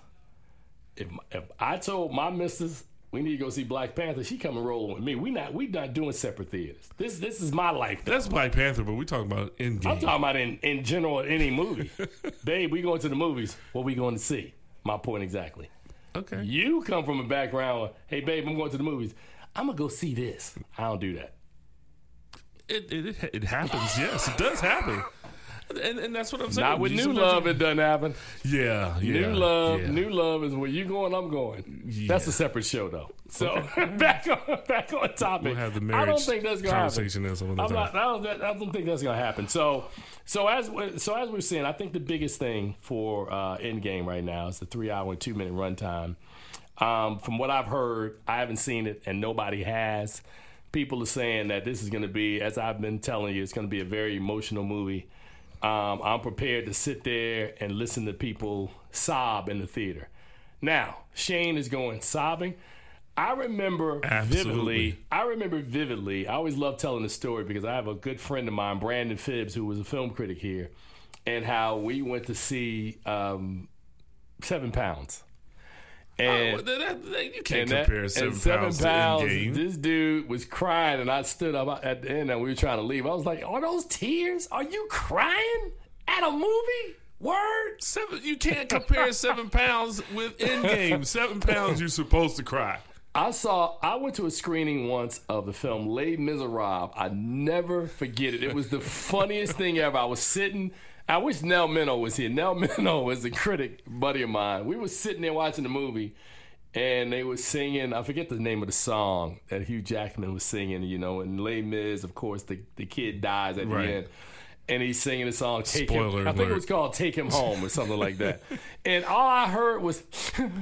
If, if I told my missus we need to go see Black Panther, she coming rolling with me. We not we not doing separate theaters. This this is my life. though. That's Black Panther, but we're talking about Endgame. I'm talking about in, in general any movie. Babe, we going to the movies. What we going to see? My point exactly. Okay. You come from a background. Hey, babe, I'm going to the movies. I'm gonna go see this. I don't do that. It, it, it happens. yes, it does happen. And, and that's what I'm saying. Not with You new sometimes- love, it doesn't happen. Yeah, yeah. new love, yeah. new love is where you going, I'm going. That's a separate show, though. So back on back on topic. We'll have the I don't marriage think that's gonna conversation happen. there I'm time. not, I don't. I don't think that's gonna happen. So, so as we- so as we're seeing, I think the biggest thing for uh, Endgame right now is the three hour and two minute runtime. Um, from what I've heard, I haven't seen it, and nobody has. People are saying that this is going to be, as I've been telling you, it's going to be a very emotional movie. Um, I'm prepared to sit there and listen to people sob in the theater. Now, Shane is going sobbing. I remember Absolutely. vividly. I remember vividly. I always love telling the story because I have a good friend of mine, Brandon Phibbs, who was a film critic here, and how we went to see um, Seven Pounds. Oh, and Oh, that- that- that- you can't that- compare and seven, seven pounds, pounds, to. This dude was crying, and I stood up at the end, and we were trying to leave. I was like, "Are those tears? Are you crying at a movie? Word? Seven, you can't compare seven pounds with Endgame. Seven pounds, you're supposed to cry. I saw. I went to a screening once of the film Les Miserables. I never forget it. It was the funniest thing ever. I was sitting. I wish Nell Minow was here. Nell Minow was a critic buddy of mine. We were sitting there watching the movie, and they were singing. I forget the name of the song that Hugh Jackman was singing. You know, and Les Mis, of course, the the kid dies at Right. the end. And he's singing the song "Take Spoiler Him." I think it was called "Take Him Home" or something like that. And all I heard was, I'm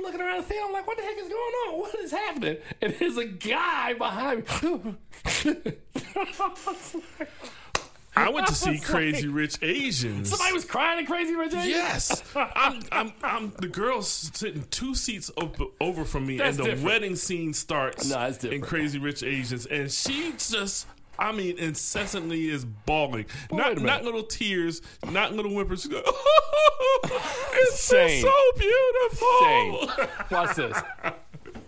looking around the theater. I'm like, what the heck is going on? What is happening? And there's a guy behind me. I went to I see Crazy like- Rich Asians. Somebody was crying in Crazy Rich Asians? Yes, I'm, I'm, I'm. The girl's sitting two seats op- over from me, That's and the different. wedding scene starts. No, that's in. Crazy Rich Asians, and she just. I mean, incessantly is bawling. Wait a not not little tears, not little whimpers. She goes, it's Shane. so beautiful. Shane, watch this.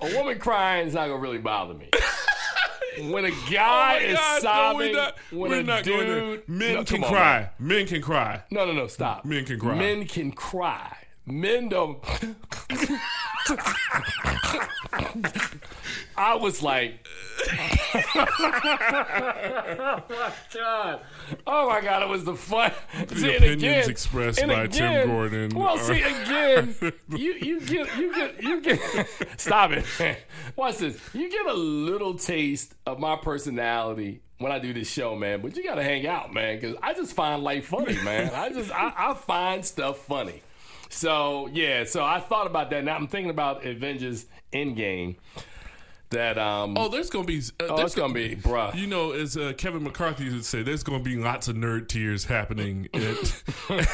A woman crying is not gonna really bother me. When a oh guy Oh is God, no, sobbing, we're not, when we're a not dude. Men No, can on, cry. Men can cry. No, no, no, stop. Men can cry. Men can cry. Men don't. I was like, oh my god, oh my god, it was the fun. The opinions expressed by Tim Gordon Well, are- see again, you you get you get you get. Stop it. Watch this. You get a little taste of my personality when I do this show, man. But you got to hang out, man, because I just find life funny, man. I just I, I find stuff funny. So yeah, so I thought about that. Now I'm thinking about Avengers Endgame. That um Oh, there's gonna be. Uh, Oh, there's it's gonna be, bruh. You know, as uh, Kevin McCarthy would say, there's gonna be lots of nerd tears happening at,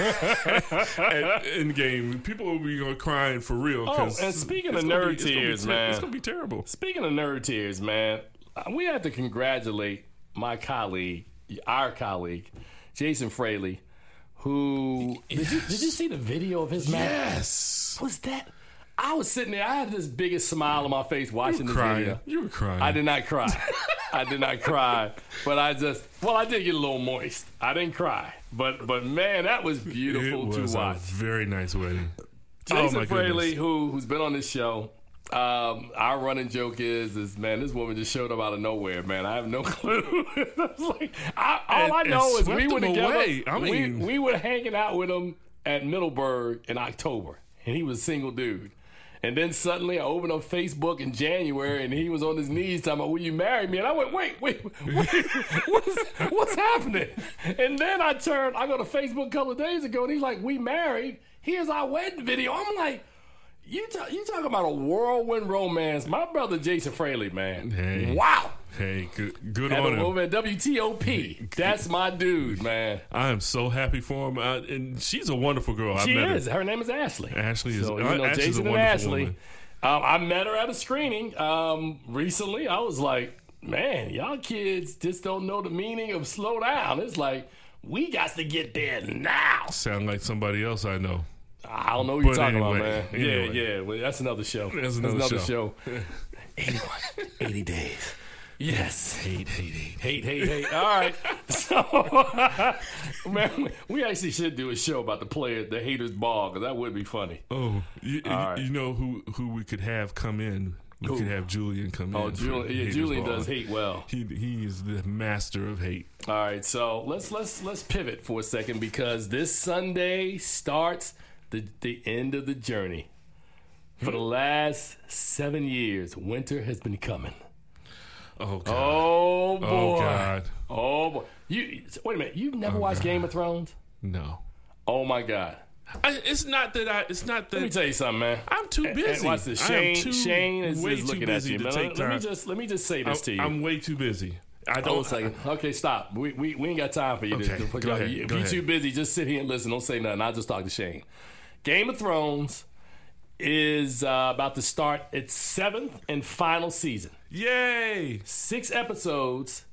at Endgame. People will be going crying for real. Oh, 'cause and speaking of nerd be- it's be tears, man, it's gonna be terrible. Speaking of nerd tears, man, uh, we have to congratulate my colleague, our colleague, Jason Fraley, who did you did you see the video of his match? Yes. Was that? I was sitting there. I had this biggest smile on my face watching this crying. video. You were crying. I did not cry. I did not cry, but I just well, I did get a little moist. I didn't cry, but but man, that was beautiful it to was watch. a very nice wedding. oh Jason my Fraley, who who's been on this show. Um, our running joke is, is man, this woman just showed up out of nowhere, man. I have no clue. Like, I, all And- I know is we were together. away. I we, we were hanging out with him at Middleburg in October, and he was a single dude. And then suddenly I opened up Facebook in January, and he was on his knees talking about, "Will you marry me?" And I went, "Wait, wait, wait, what's, what's happening?" And then I turned, I go to Facebook a couple of days ago, and he's like, "We married. Here's our wedding video." I'm like. You talk, you talking about a whirlwind romance? My brother Jason Fraley, man. Hey. Wow. Hey, good, good on him. over at WTOP. That's my dude, man. I am so happy for him, uh, and she's a wonderful girl. I She met is. her. Her name is Ashley. Ashley is. So, you know, Ashley's Jason a and wonderful Ashley. woman. Um, I met her at a screening um, recently. I was like, man, y'all kids just don't know the meaning of slow down. It's like, we got to get there now. Sound like somebody else I know. I don't know what you're talking anyway, about, man. anyway. Yeah, yeah. Well, that's another show. That's another show. 81, 80 days. Yes. Hate, hate, hate. Hate, hate, hate. All right. So, man, we- actually should do a show about the player, the haters ball, because that would be funny. Oh, you, All right. you know who who we could have come in? We Who? could have Julian come Oh, in. Oh, Julian, yeah, Julian Ball. does hate well. He he is the master of hate. All right, so let's let's let's pivot for a second because this Sunday starts the the end of the journey. For the last seven years, winter has been coming. Oh God. Oh boy! Oh, God. Oh boy! You wait a minute. You've never watched Game of Thrones? No. Oh my God! I, it's not that I. It's not that. Let me tell you something, man. I'm too busy. and watch this. Shane, too- Shane is, way is too looking at busy you. to take Let, let me just let me just say this I'm, to you. I'm way too busy. I Hold don't. on a second. Okay, stop. We, we, we ain't got time for you Okay, to, to put go you ahead, If go you're too busy, just sit here and listen. Don't say nothing. I'll just talk to Shane. Game of Thrones is uh, about to start its seventh and final season. Yay! Six episodes.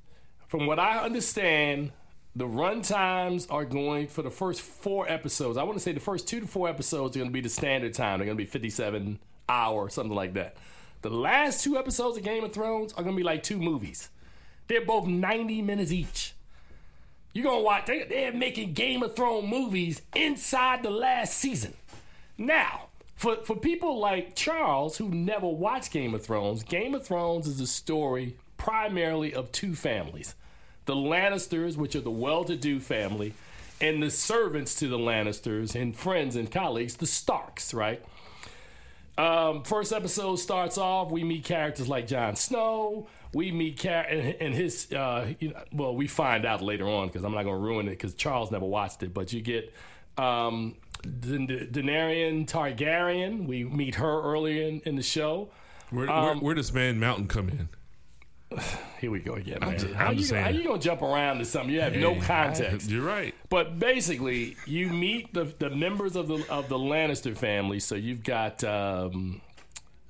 From what I understand, the run times are going for the first four episodes. I want to say the first two to four episodes are going to be the standard time. They're going to be 57 hour, something like that. The last two episodes of Game of Thrones are going to be like two movies. They're both 90 minutes each. You're going to watch, they, they're making Game of Thrones movies inside the last season. Now, for, for people like Charles who never watched Game of Thrones, Game of Thrones is a story primarily of two families the Lannisters, which are the well to do family, and the servants to the Lannisters and friends and colleagues, the Starks, right? Um, first episode starts off. We meet characters like Jon Snow. We meet char- and, and his. Uh, you know, well, we find out later on because I'm not going to ruin it because Charles never watched it. But you get um, Daenerys Targaryen. We meet her earlier in, in the show. Where, Um, where, where does Man Mountain come in? Here we go again, I'm just- how, I'm you, just how you gonna jump around to something you have no Hey, context? You're right. But basically, you meet the the members of the of the Lannister family. So you've got um,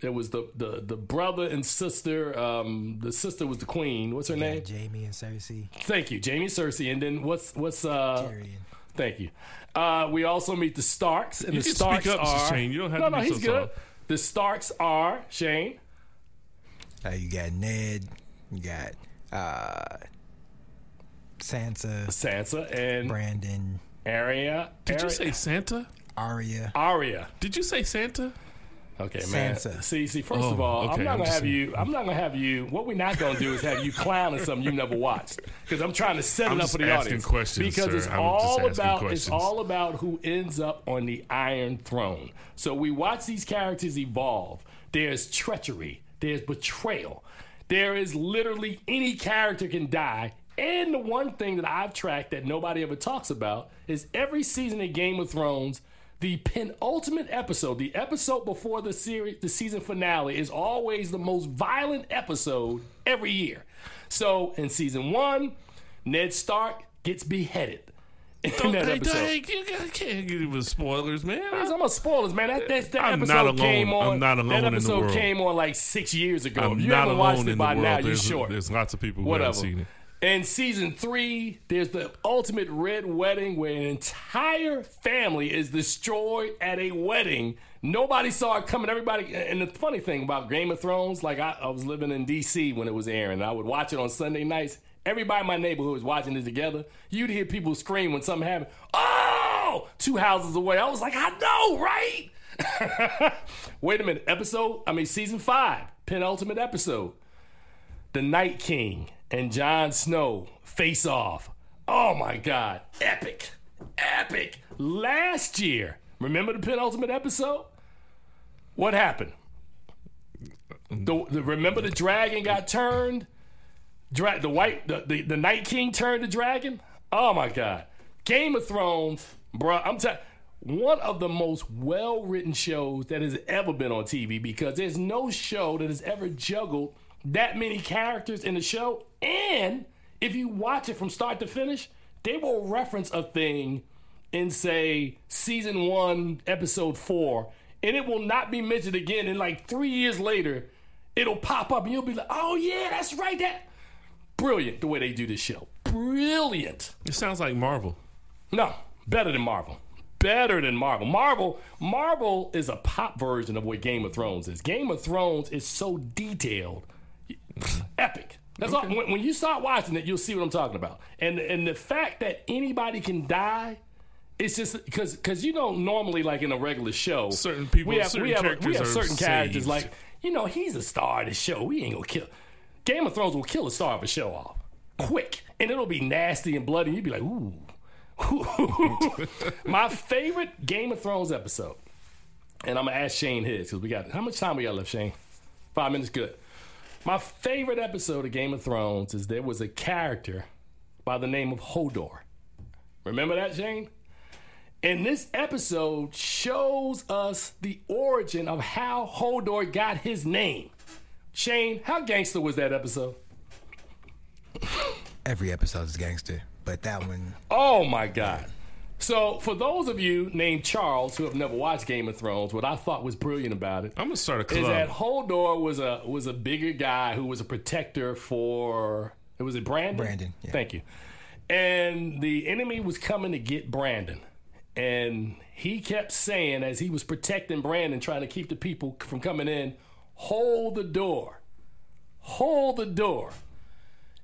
it was the, the the brother and sister. Um, the sister was the queen. What's her Yeah, name? Jaime and Cersei. Thank you, Jaime and Cersei. And then what's what's uh? Tyrion. Thank you. Uh, we also meet the Starks, and You the can speak Starks up, are Shane. You don't have no, to no, be he's so good. soft. The Starks are Shane. Uh, you got Ned. You got uh, Sansa. Sansa and Brandon. Arya. Did you say Santa? Arya. Arya? Did you say Santa? Okay, man. Sansa. See, see. First Oh, of all, okay, I'm not I'm gonna just have saying. you. I'm not gonna have you. What we're not gonna do is have you clowning something you've never watched. Because I'm trying to set it I'm up for the asking audience. questions, because sir. it's I'm all just asking about. It's all about who ends up on the Iron Throne. So we watch these characters evolve. There's treachery. There's betrayal. There is literally any character can die. And the one thing that I've tracked that nobody ever talks about is every season of Game of Thrones, the penultimate episode, the episode before the series, the season finale, is always the most violent episode every year. So in season one, Ned Stark gets beheaded. In Don't, that hey, episode. dang, you can't give us spoilers, man. I'm about spoilers, man. That, that, that I'm episode not alone. came on. I'm not that alone in the episode world. came on like six years ago. I'm if you not haven't alone watched in it by world. now, you're there's, short. there's lots of people who Whatever. haven't seen it. In season three, there's the ultimate red wedding where an entire family is destroyed at a wedding. Nobody saw it coming. Everybody, and the funny thing about Game of Thrones, like I, I was living in D.C. when it was airing. I would watch it on Sunday nights. Everybody in my neighborhood was watching it together. You'd hear people scream when something happened. Oh, two houses away. I was like, I know, right? Wait a minute. Episode, I mean, season five, penultimate episode. The Night King and Jon Snow face off. Oh my God. Epic. Epic. Last year, remember the penultimate episode? What happened? The, the- remember the dragon got turned? Dra- the white, the, the, the Night King turned the dragon? Oh my God. Game of Thrones, bruh, I'm telling one of the most well written shows that has ever been on TV because there's no show that has ever juggled that many characters in the show. And if you watch it from start to finish, they will reference a thing in, say, season one, episode four, and it will not be mentioned again. And like three years later, it'll pop up and you'll be like, oh, yeah, that's right. That brilliant the way they do this show. Brilliant. It sounds like Marvel. No, better than Marvel. Better than Marvel. Marvel, Marvel is a pop version of what Game of Thrones is. Game of Thrones is so detailed, Mm-hmm. epic. That's all. When, when you start watching it, you'll see what I'm talking about. And and the fact that anybody can die. It's just because because you know normally like in a regular show Certain people- we have certain we have, we characters have certain characters like you know he's a star of the show we ain't gonna kill Game of Thrones will kill a star of a show off quick and it'll be nasty and bloody and you'd be like ooh my favorite Game of Thrones episode, and I'm gonna ask Shane his because we got how much time we got left, Shane? Five minutes, good. My favorite episode of Game of Thrones is there was a character by the name of Hodor. Remember that, Shane? And this episode shows us the origin of how Hodor got his name. Shane, how gangster was that episode? Every episode is gangster, but that one, Oh my God. So, for those of you named Charles who have never watched Game of Thrones, what I thought was brilliant about it I'm gonna start a club. Is that Hodor was a was a bigger guy who was a protector for it was it Brandon? Brandon, yeah. Thank you. And the enemy was coming to get Brandon. And he kept saying as he was protecting Brandon, trying to keep the people from coming in, hold the door. Hold the door.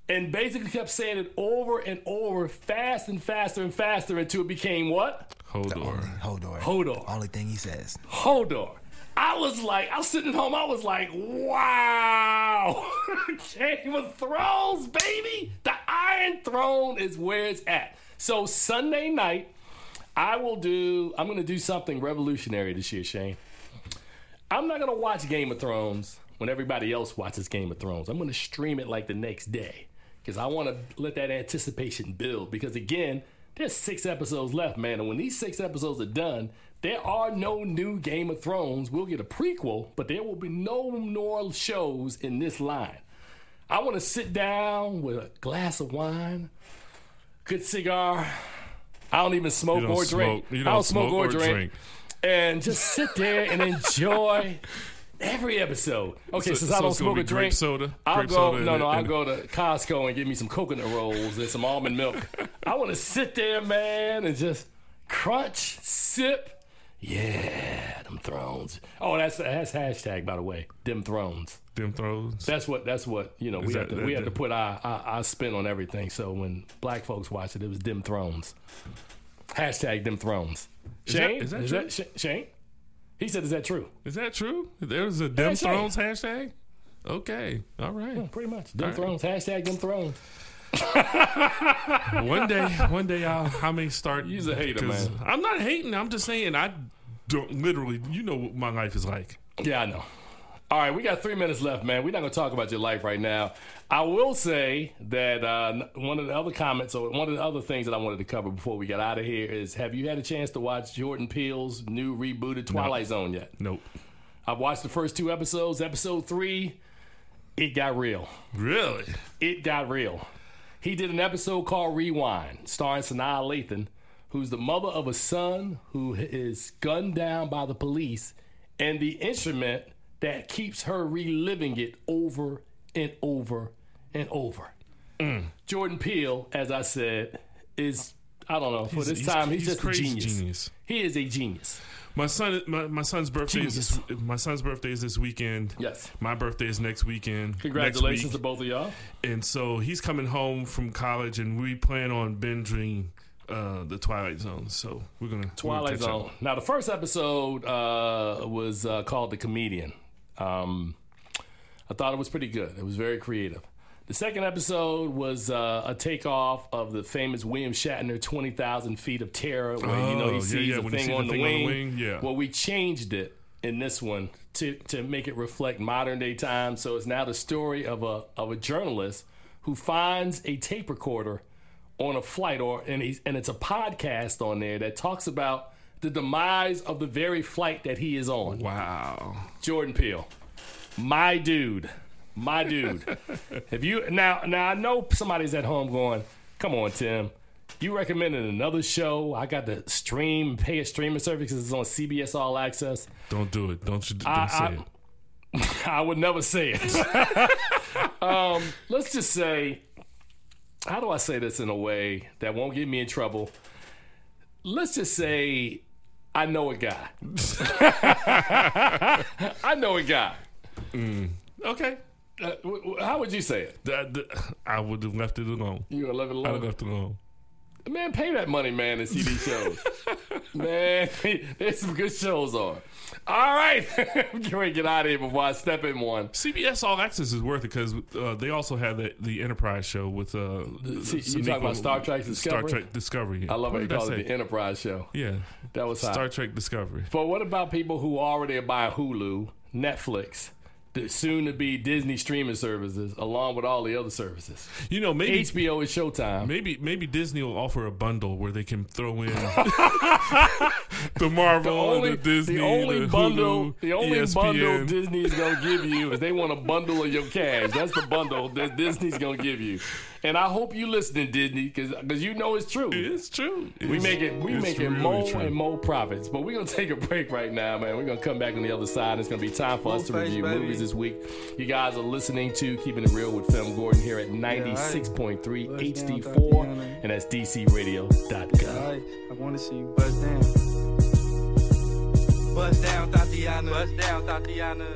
And basically kept saying it over and over, fast and faster and faster until it became what? Hodor. Hodor. Hodor. Only thing he says. Hodor. I was like, I was sitting at home, I was like, wow. Game of Thrones, baby. The Iron Throne is where it's at. So Sunday night, I will do, I'm going to do something revolutionary this year, Shane. I'm not going to watch Game of Thrones when everybody else watches Game of Thrones. I'm going to stream it like the next day because I want to let that anticipation build. Because again, there's six episodes left, man. And when these six episodes are done, there are no new Game of Thrones. We'll get a prequel, but there will be no more shows in this line. I want to sit down with a glass of wine, good cigar. I don't even smoke don't or drink. smoke- I don't don't smoke, smoke or or drink. drink. And just sit there and enjoy every episode. Okay, So- since so I don't smoke a drink, soda? I'll go. soda no, no, I'll go to Costco and get me some coconut rolls and some almond milk. I want to sit there, man, and just crunch, sip. Yeah, them thrones. Oh, that's that's hashtag by the way. Them thrones. Them thrones. That's what. That's what. You know, Is we that- have to. that- we have to put our, our our spin on everything. So when black folks watch it, it was them thrones. Hashtag them thrones. Shane, is that is true? that Shane? He said, "Is that true?" Is that true? There's a Dem Hashtag. Thrones hashtag? Okay. All right. Yeah, pretty much. Them All right. thrones. Hashtag them thrones. one day, one day I'll, I may start. You's a hater, man. I'm not hating. I'm just saying I don't literally. You know what my life is like. Yeah, I know. All right, we got three minutes left, man. We're not going to talk about your life right now. I will say that uh, one of the other comments, or one of the other things that I wanted to cover before we get out of here is: Have you had a chance to watch Jordan Peele's new rebooted Twilight Zone yet? Nope. I've watched the first two episodes. Episode three, it got real. Really? It got real. He did an episode called Rewind, starring Sanaa Lathan, who's the mother of a son who is gunned down by the police, and the instrument that keeps her reliving it over and over and over. Mm. Jordan Peele, as I said, is I don't know for He's- this he's- time he's, he's just a genius. genius. He is a genius. My son, my, my son's birthday is this, my son's birthday is this weekend. Yes. My birthday is next weekend. Congratulations next to both of y'all. And so he's coming home from college, and we plan on binging uh, the Twilight Zone. So we're gonna we're gonna Twilight catch up. Zone. Now, the first episode uh, was uh, called The Comedian. Um, I thought it was pretty good. It was very creative. The second episode was uh, a takeoff of the famous William Shatner 20,000 Feet of Terror, where you know Oh, he yeah, sees yeah, the when thing, sees on, the thing on the wing. wing, yeah. Well, we changed it in this one to, to make it reflect modern day times. So it's now the story of a, of a journalist who finds a tape recorder on a flight or and he's and it's a podcast on there that talks about the demise of the very flight that he is on. Wow. Jordan Peele. My dude. My dude. Have you now now I know somebody's at home going, come on, Tim. You recommended another show. I got to stream, pay a streaming service because it's on CBS All Access. Don't do it. Don't you? Don't I- say I- it. I would never say it. um, let's just say, how do I say this in a way that won't get me in trouble? Let's just say, I know a guy. I know a guy. Okay. Uh, w- w- how would you say it? That- that- I would have left it alone. You gonna leave it I'd have left it alone. Man, pay that money, man, to see these shows. man, there's some good shows on. All right, ready to get out of here before I step in one. CBS All Access is worth it because uh, they also have the, the Enterprise show with. Uh, See, you talking about Star Trek Discovery? Star Trek Discovery. I love how What you call it the Enterprise show. Yeah, That was hot. Star Trek Discovery. But what about people who already buy Hulu, Netflix, soon to be Disney streaming services, along with all the other services. You know, maybe HBO is Showtime. Maybe maybe Disney will offer a bundle where they can throw in the Marvel, The only, and the Disney, the only the bundle, Hulu, the only ESPN. bundle Disney's gonna give you is they want a bundle of your cash. That's the bundle that Disney's gonna give you. And I hope you listening, Disney, because because you know it's true. It's true. we It's- make it we make it really more true. and more profits. But we're gonna take a break right now, man. We're gonna come back on the other side. It's gonna be time for us to face, review baby. movies this week. You guys are listening to Keeping It Reel with Film Gordon here at 96.3 HD4, and that's DCRadio.com. Alright, I wanna see you bust down. Bust down, Thotiana. Bust down, Thotiana.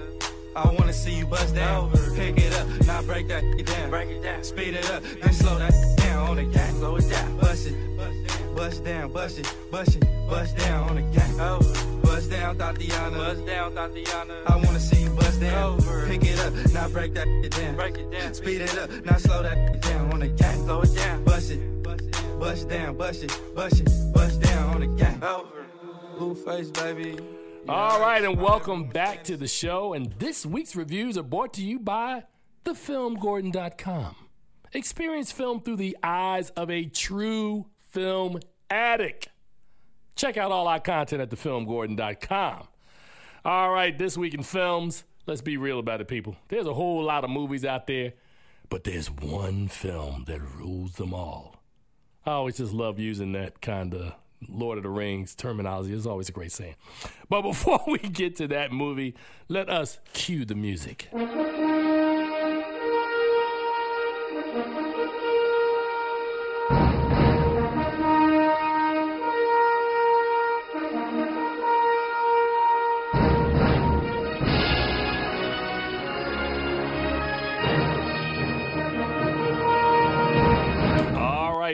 I wanna see you bust down. Pick it up, now break that down. Break it down. Speed it up, then slow that down on the gang. Slow it down. Bust it, bust down, bust it, bust it, bust down on the gang. Bust down, Thotiana. Bust down, Thotiana. I wanna see you bust down. Pick it up, now break that down. Break it down. Speed it up, now slow that down on the gang. Slow it down. Bust it, bust down, bust it, bust it, bust down on the gang. Blueface, baby. All right, and welcome back to the show. And this week's reviews are brought to you by thefilmgordon.com. Experience film through the eyes of a true film addict. Check out all our content at thefilmgordon.com. All right, this week in films, let's be real about it, people. There's a whole lot of movies out there, but there's one film that rules them all. I always just love using that kind of Lord of the Rings terminology. It's always a great saying. But before we get to that movie, let us cue the music.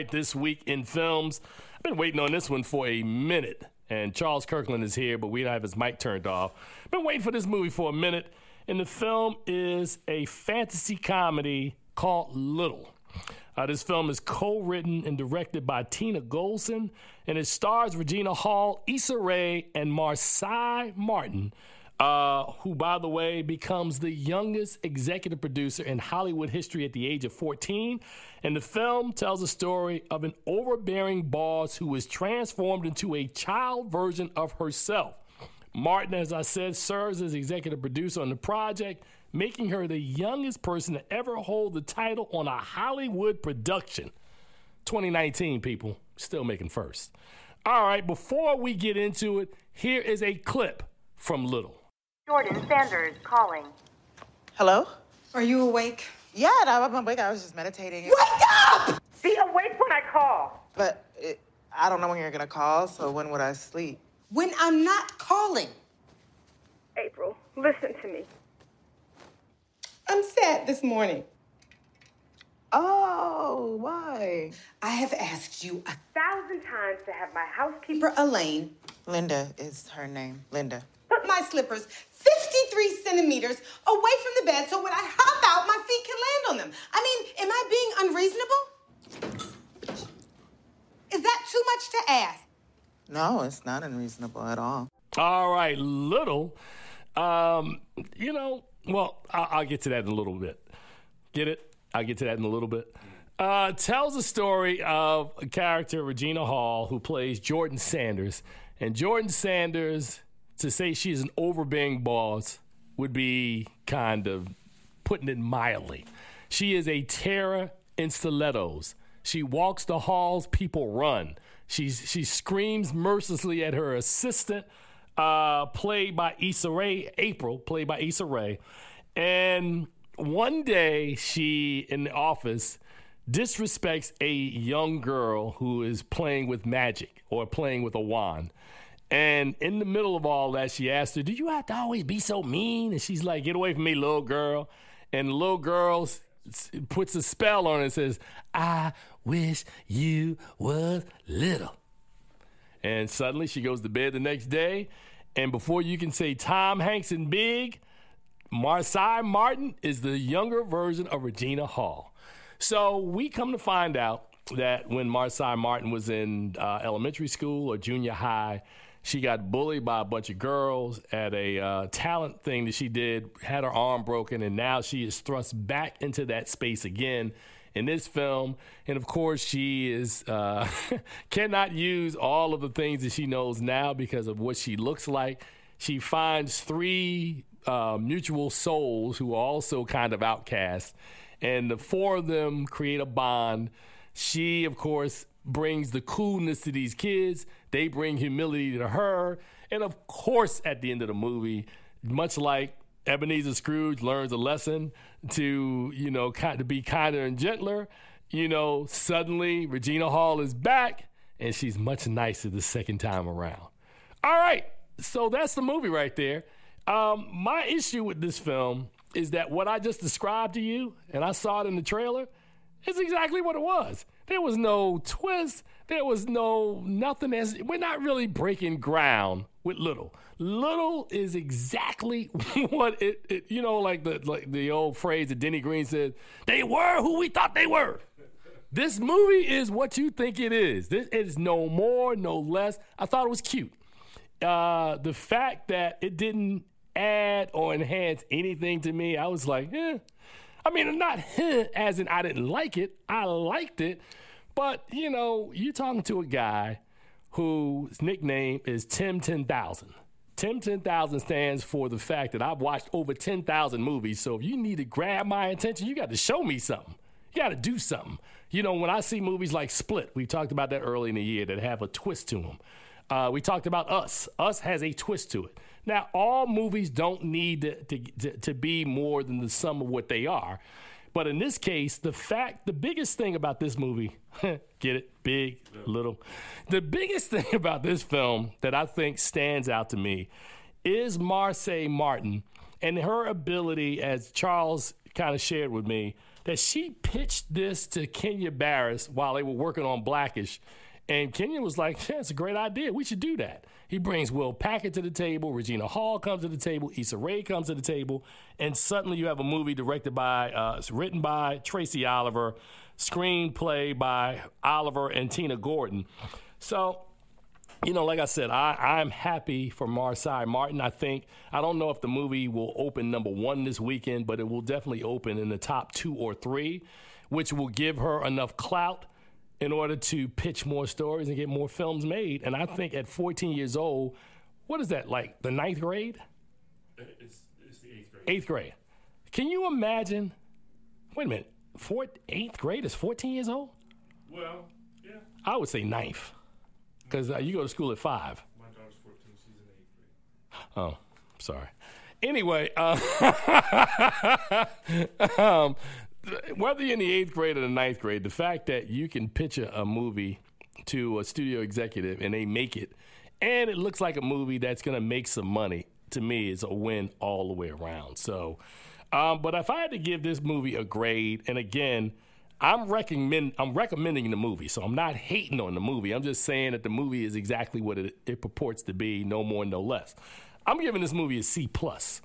Right, this week in films, I've been waiting on this one for a minute, and Charles Kirkland is here, but we don't have his mic turned off. Been waiting for this movie for a minute, and the film is a fantasy comedy called Little. Uh, this film is co-written and directed by Tina Gordon, and it stars Regina Hall, Issa Rae, and Marsai Martin, uh, who, by the way, becomes the youngest executive producer in Hollywood history at the age of 14. And the film tells a story of an overbearing boss who is transformed into a child version of herself. Martin, as I said, serves as executive producer on the project, making her the youngest person to ever hold the title on a Hollywood production. 2019, people, still making first. All right, before we get into it, here is a clip from Little. Jordan Sanders calling. Hello? Are you awake? Yeah, no, I'm awake. I was just meditating. Wake up! Be awake when I call. But it, I don't know when you're gonna call, so when would I sleep? When I'm not calling. April, listen to me. I'm sad this morning. Oh, why? I have asked you a thousand times to have my housekeeper Elaine Linda is her name. Linda. Put my slippers 53 centimeters away from the bed so when I hop out, my feet can land on them. I mean, am I being unreasonable? Is that too much to ask? No, it's not unreasonable at all. All right, Little. Um, you know, well, I'll, I'll get to that in a little bit. Get it? I'll get to that in a little bit. Uh, tells the story of a character, Regina Hall, who plays Jordan Sanders. And Jordan Sanders, to say she's an overbearing boss would be kind of putting it mildly. She is a terror in stilettos. She walks the halls, people run. She's, she screams mercilessly at her assistant, uh, played by Issa Rae, April, played by Issa Rae. And one day she, in the office, disrespects a young girl who is playing with magic or playing with a wand. And in the middle of all that, she asked her, Do you have to always be so mean? And she's like, Get away from me, little girl. And the little girl puts a spell on it and says, I wish you was little. And suddenly she goes to bed the next day. And before you can say Tom Hanks and Big, Marsai Martin is the younger version of Regina Hall. So we come to find out that when Marsai Martin was in uh, elementary school or junior high, She got bullied by a bunch of girls at a uh, talent thing that she did, had her arm broken, and now she is thrust back into that space again in this film. And of course, she is uh, cannot use all of the things that she knows now because of what she looks like. She finds three uh, mutual souls who are also kind of outcasts, and the four of them create a bond. She, of course, brings the coolness to these kids. They bring humility to her. And of course, at the end of the movie, much like Ebenezer Scrooge learns a lesson to, you know, kind to be kinder and gentler, you know, suddenly Regina Hall is back and she's much nicer the second time around. All right. So that's the movie right there. Um, my issue with this film is that what I just described to you, and I saw it in the trailer, is exactly what it was. There was no twist. There was no nothing. As we're not really breaking ground with Little. Little is exactly what it, it you know, like the like the old phrase that Denny Green said, "They were who we thought they were." This movie is what you think it is. This is no more, no less. I thought it was cute. Uh, the fact that it didn't add or enhance anything to me, I was like, eh. I mean, not as in I didn't like it. I liked it. But, you know, you're talking to a guy whose nickname is Tim 10,000. Tim 10,000 stands for the fact that I've watched over 10,000 movies. So if you need to grab my attention, you got to show me something. You got to do something. You know, when I see movies like Split, we talked about that early in the year that have a twist to them. Uh, we talked about Us. Us has a twist to it. Now, all movies don't need to, to, to, to be more than the sum of what they are. But in this case, the fact, the biggest thing about this movie, get it? Big, little. The biggest thing about this film that I think stands out to me is Marsai Martin and her ability, as Charles kind of shared with me, that she pitched this to Kenya Barris while they were working on Blackish. And Kenya was like, yeah, it's a great idea. We should do that. He brings Will Packer to the table. Regina Hall comes to the table. Issa Rae comes to the table. And suddenly you have a movie directed by, uh, written by Tracy Oliver, screenplay by Oliver and Tina Gordon. So, you know, like I said, I, I'm happy for Marsai Martin. I think, I don't know if the movie will open number one this weekend, but it will definitely open in the top two or three, which will give her enough clout in order to pitch more stories and get more films made. And I think at 14 years old, what is that, like the ninth grade? It's, it's the eighth grade. Eighth grade. Can you imagine? Wait a minute. Fourth, eighth grade is 14 years old? Well, yeah. I would say ninth. Because uh, you go to school at five. My daughter's 14. She's in eighth grade. Oh, sorry. Anyway, uh, um, whether you're in the eighth grade or the ninth grade, the fact that you can pitch a, movie to a studio executive and they make it, and it looks like a movie that's going to make some money, to me is a win all the way around. So, um, but if I had to give this movie a grade, and again, I'm recommend I'm recommending the movie, so I'm not hating on the movie. I'm just saying that the movie is exactly what it, it purports to be, no more, no less. I'm giving this movie a C plus.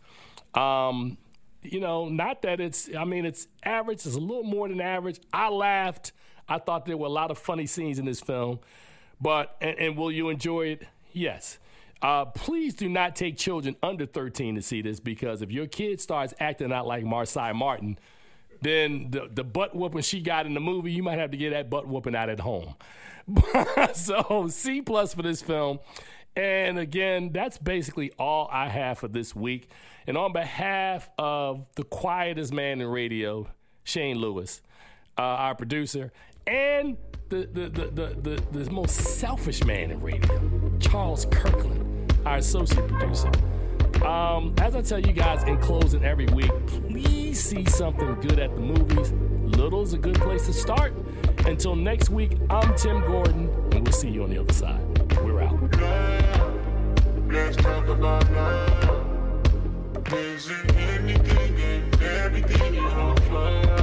Um, you know, not that it's, I mean, it's average, it's a little more than average. I laughed. I thought there were a lot of funny scenes in this film, but, and, and will you enjoy it? Yes. Uh, please do not take children under 13 to see this because if your kid starts acting out like Marsai Martin, then the, the butt whooping she got in the movie, you might have to get that butt whooping out at home. so C plus for this film. And again, that's basically all I have for this week. And on behalf of the quietest man in radio, Shane Lewis, uh, our producer, and the, the, the, the, the, most selfish man in radio, Charles Kirkland, our associate producer. Um, as I tell you guys in closing every week, please see something good at the movies. Little's a good place to start. Until next week, I'm Tim Gordon, and we'll see you on the other side. We're out. Let's talk about love. Is it anything and everything you want fire?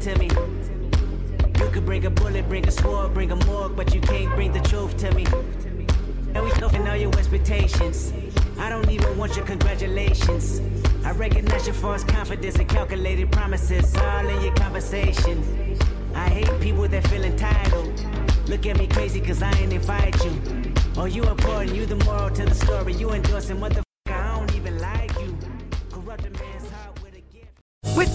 to me. You could bring a bullet, bring a sword, bring a morgue, but you can't bring the truth to me. And we talking all your expectations. I don't even want your congratulations. I recognize your false confidence and calculated promises all in your conversation. I hate people that feel entitled. Look at me crazy cause I ain't invite you. Oh, you important, you the moral to the story. You endorsing mother.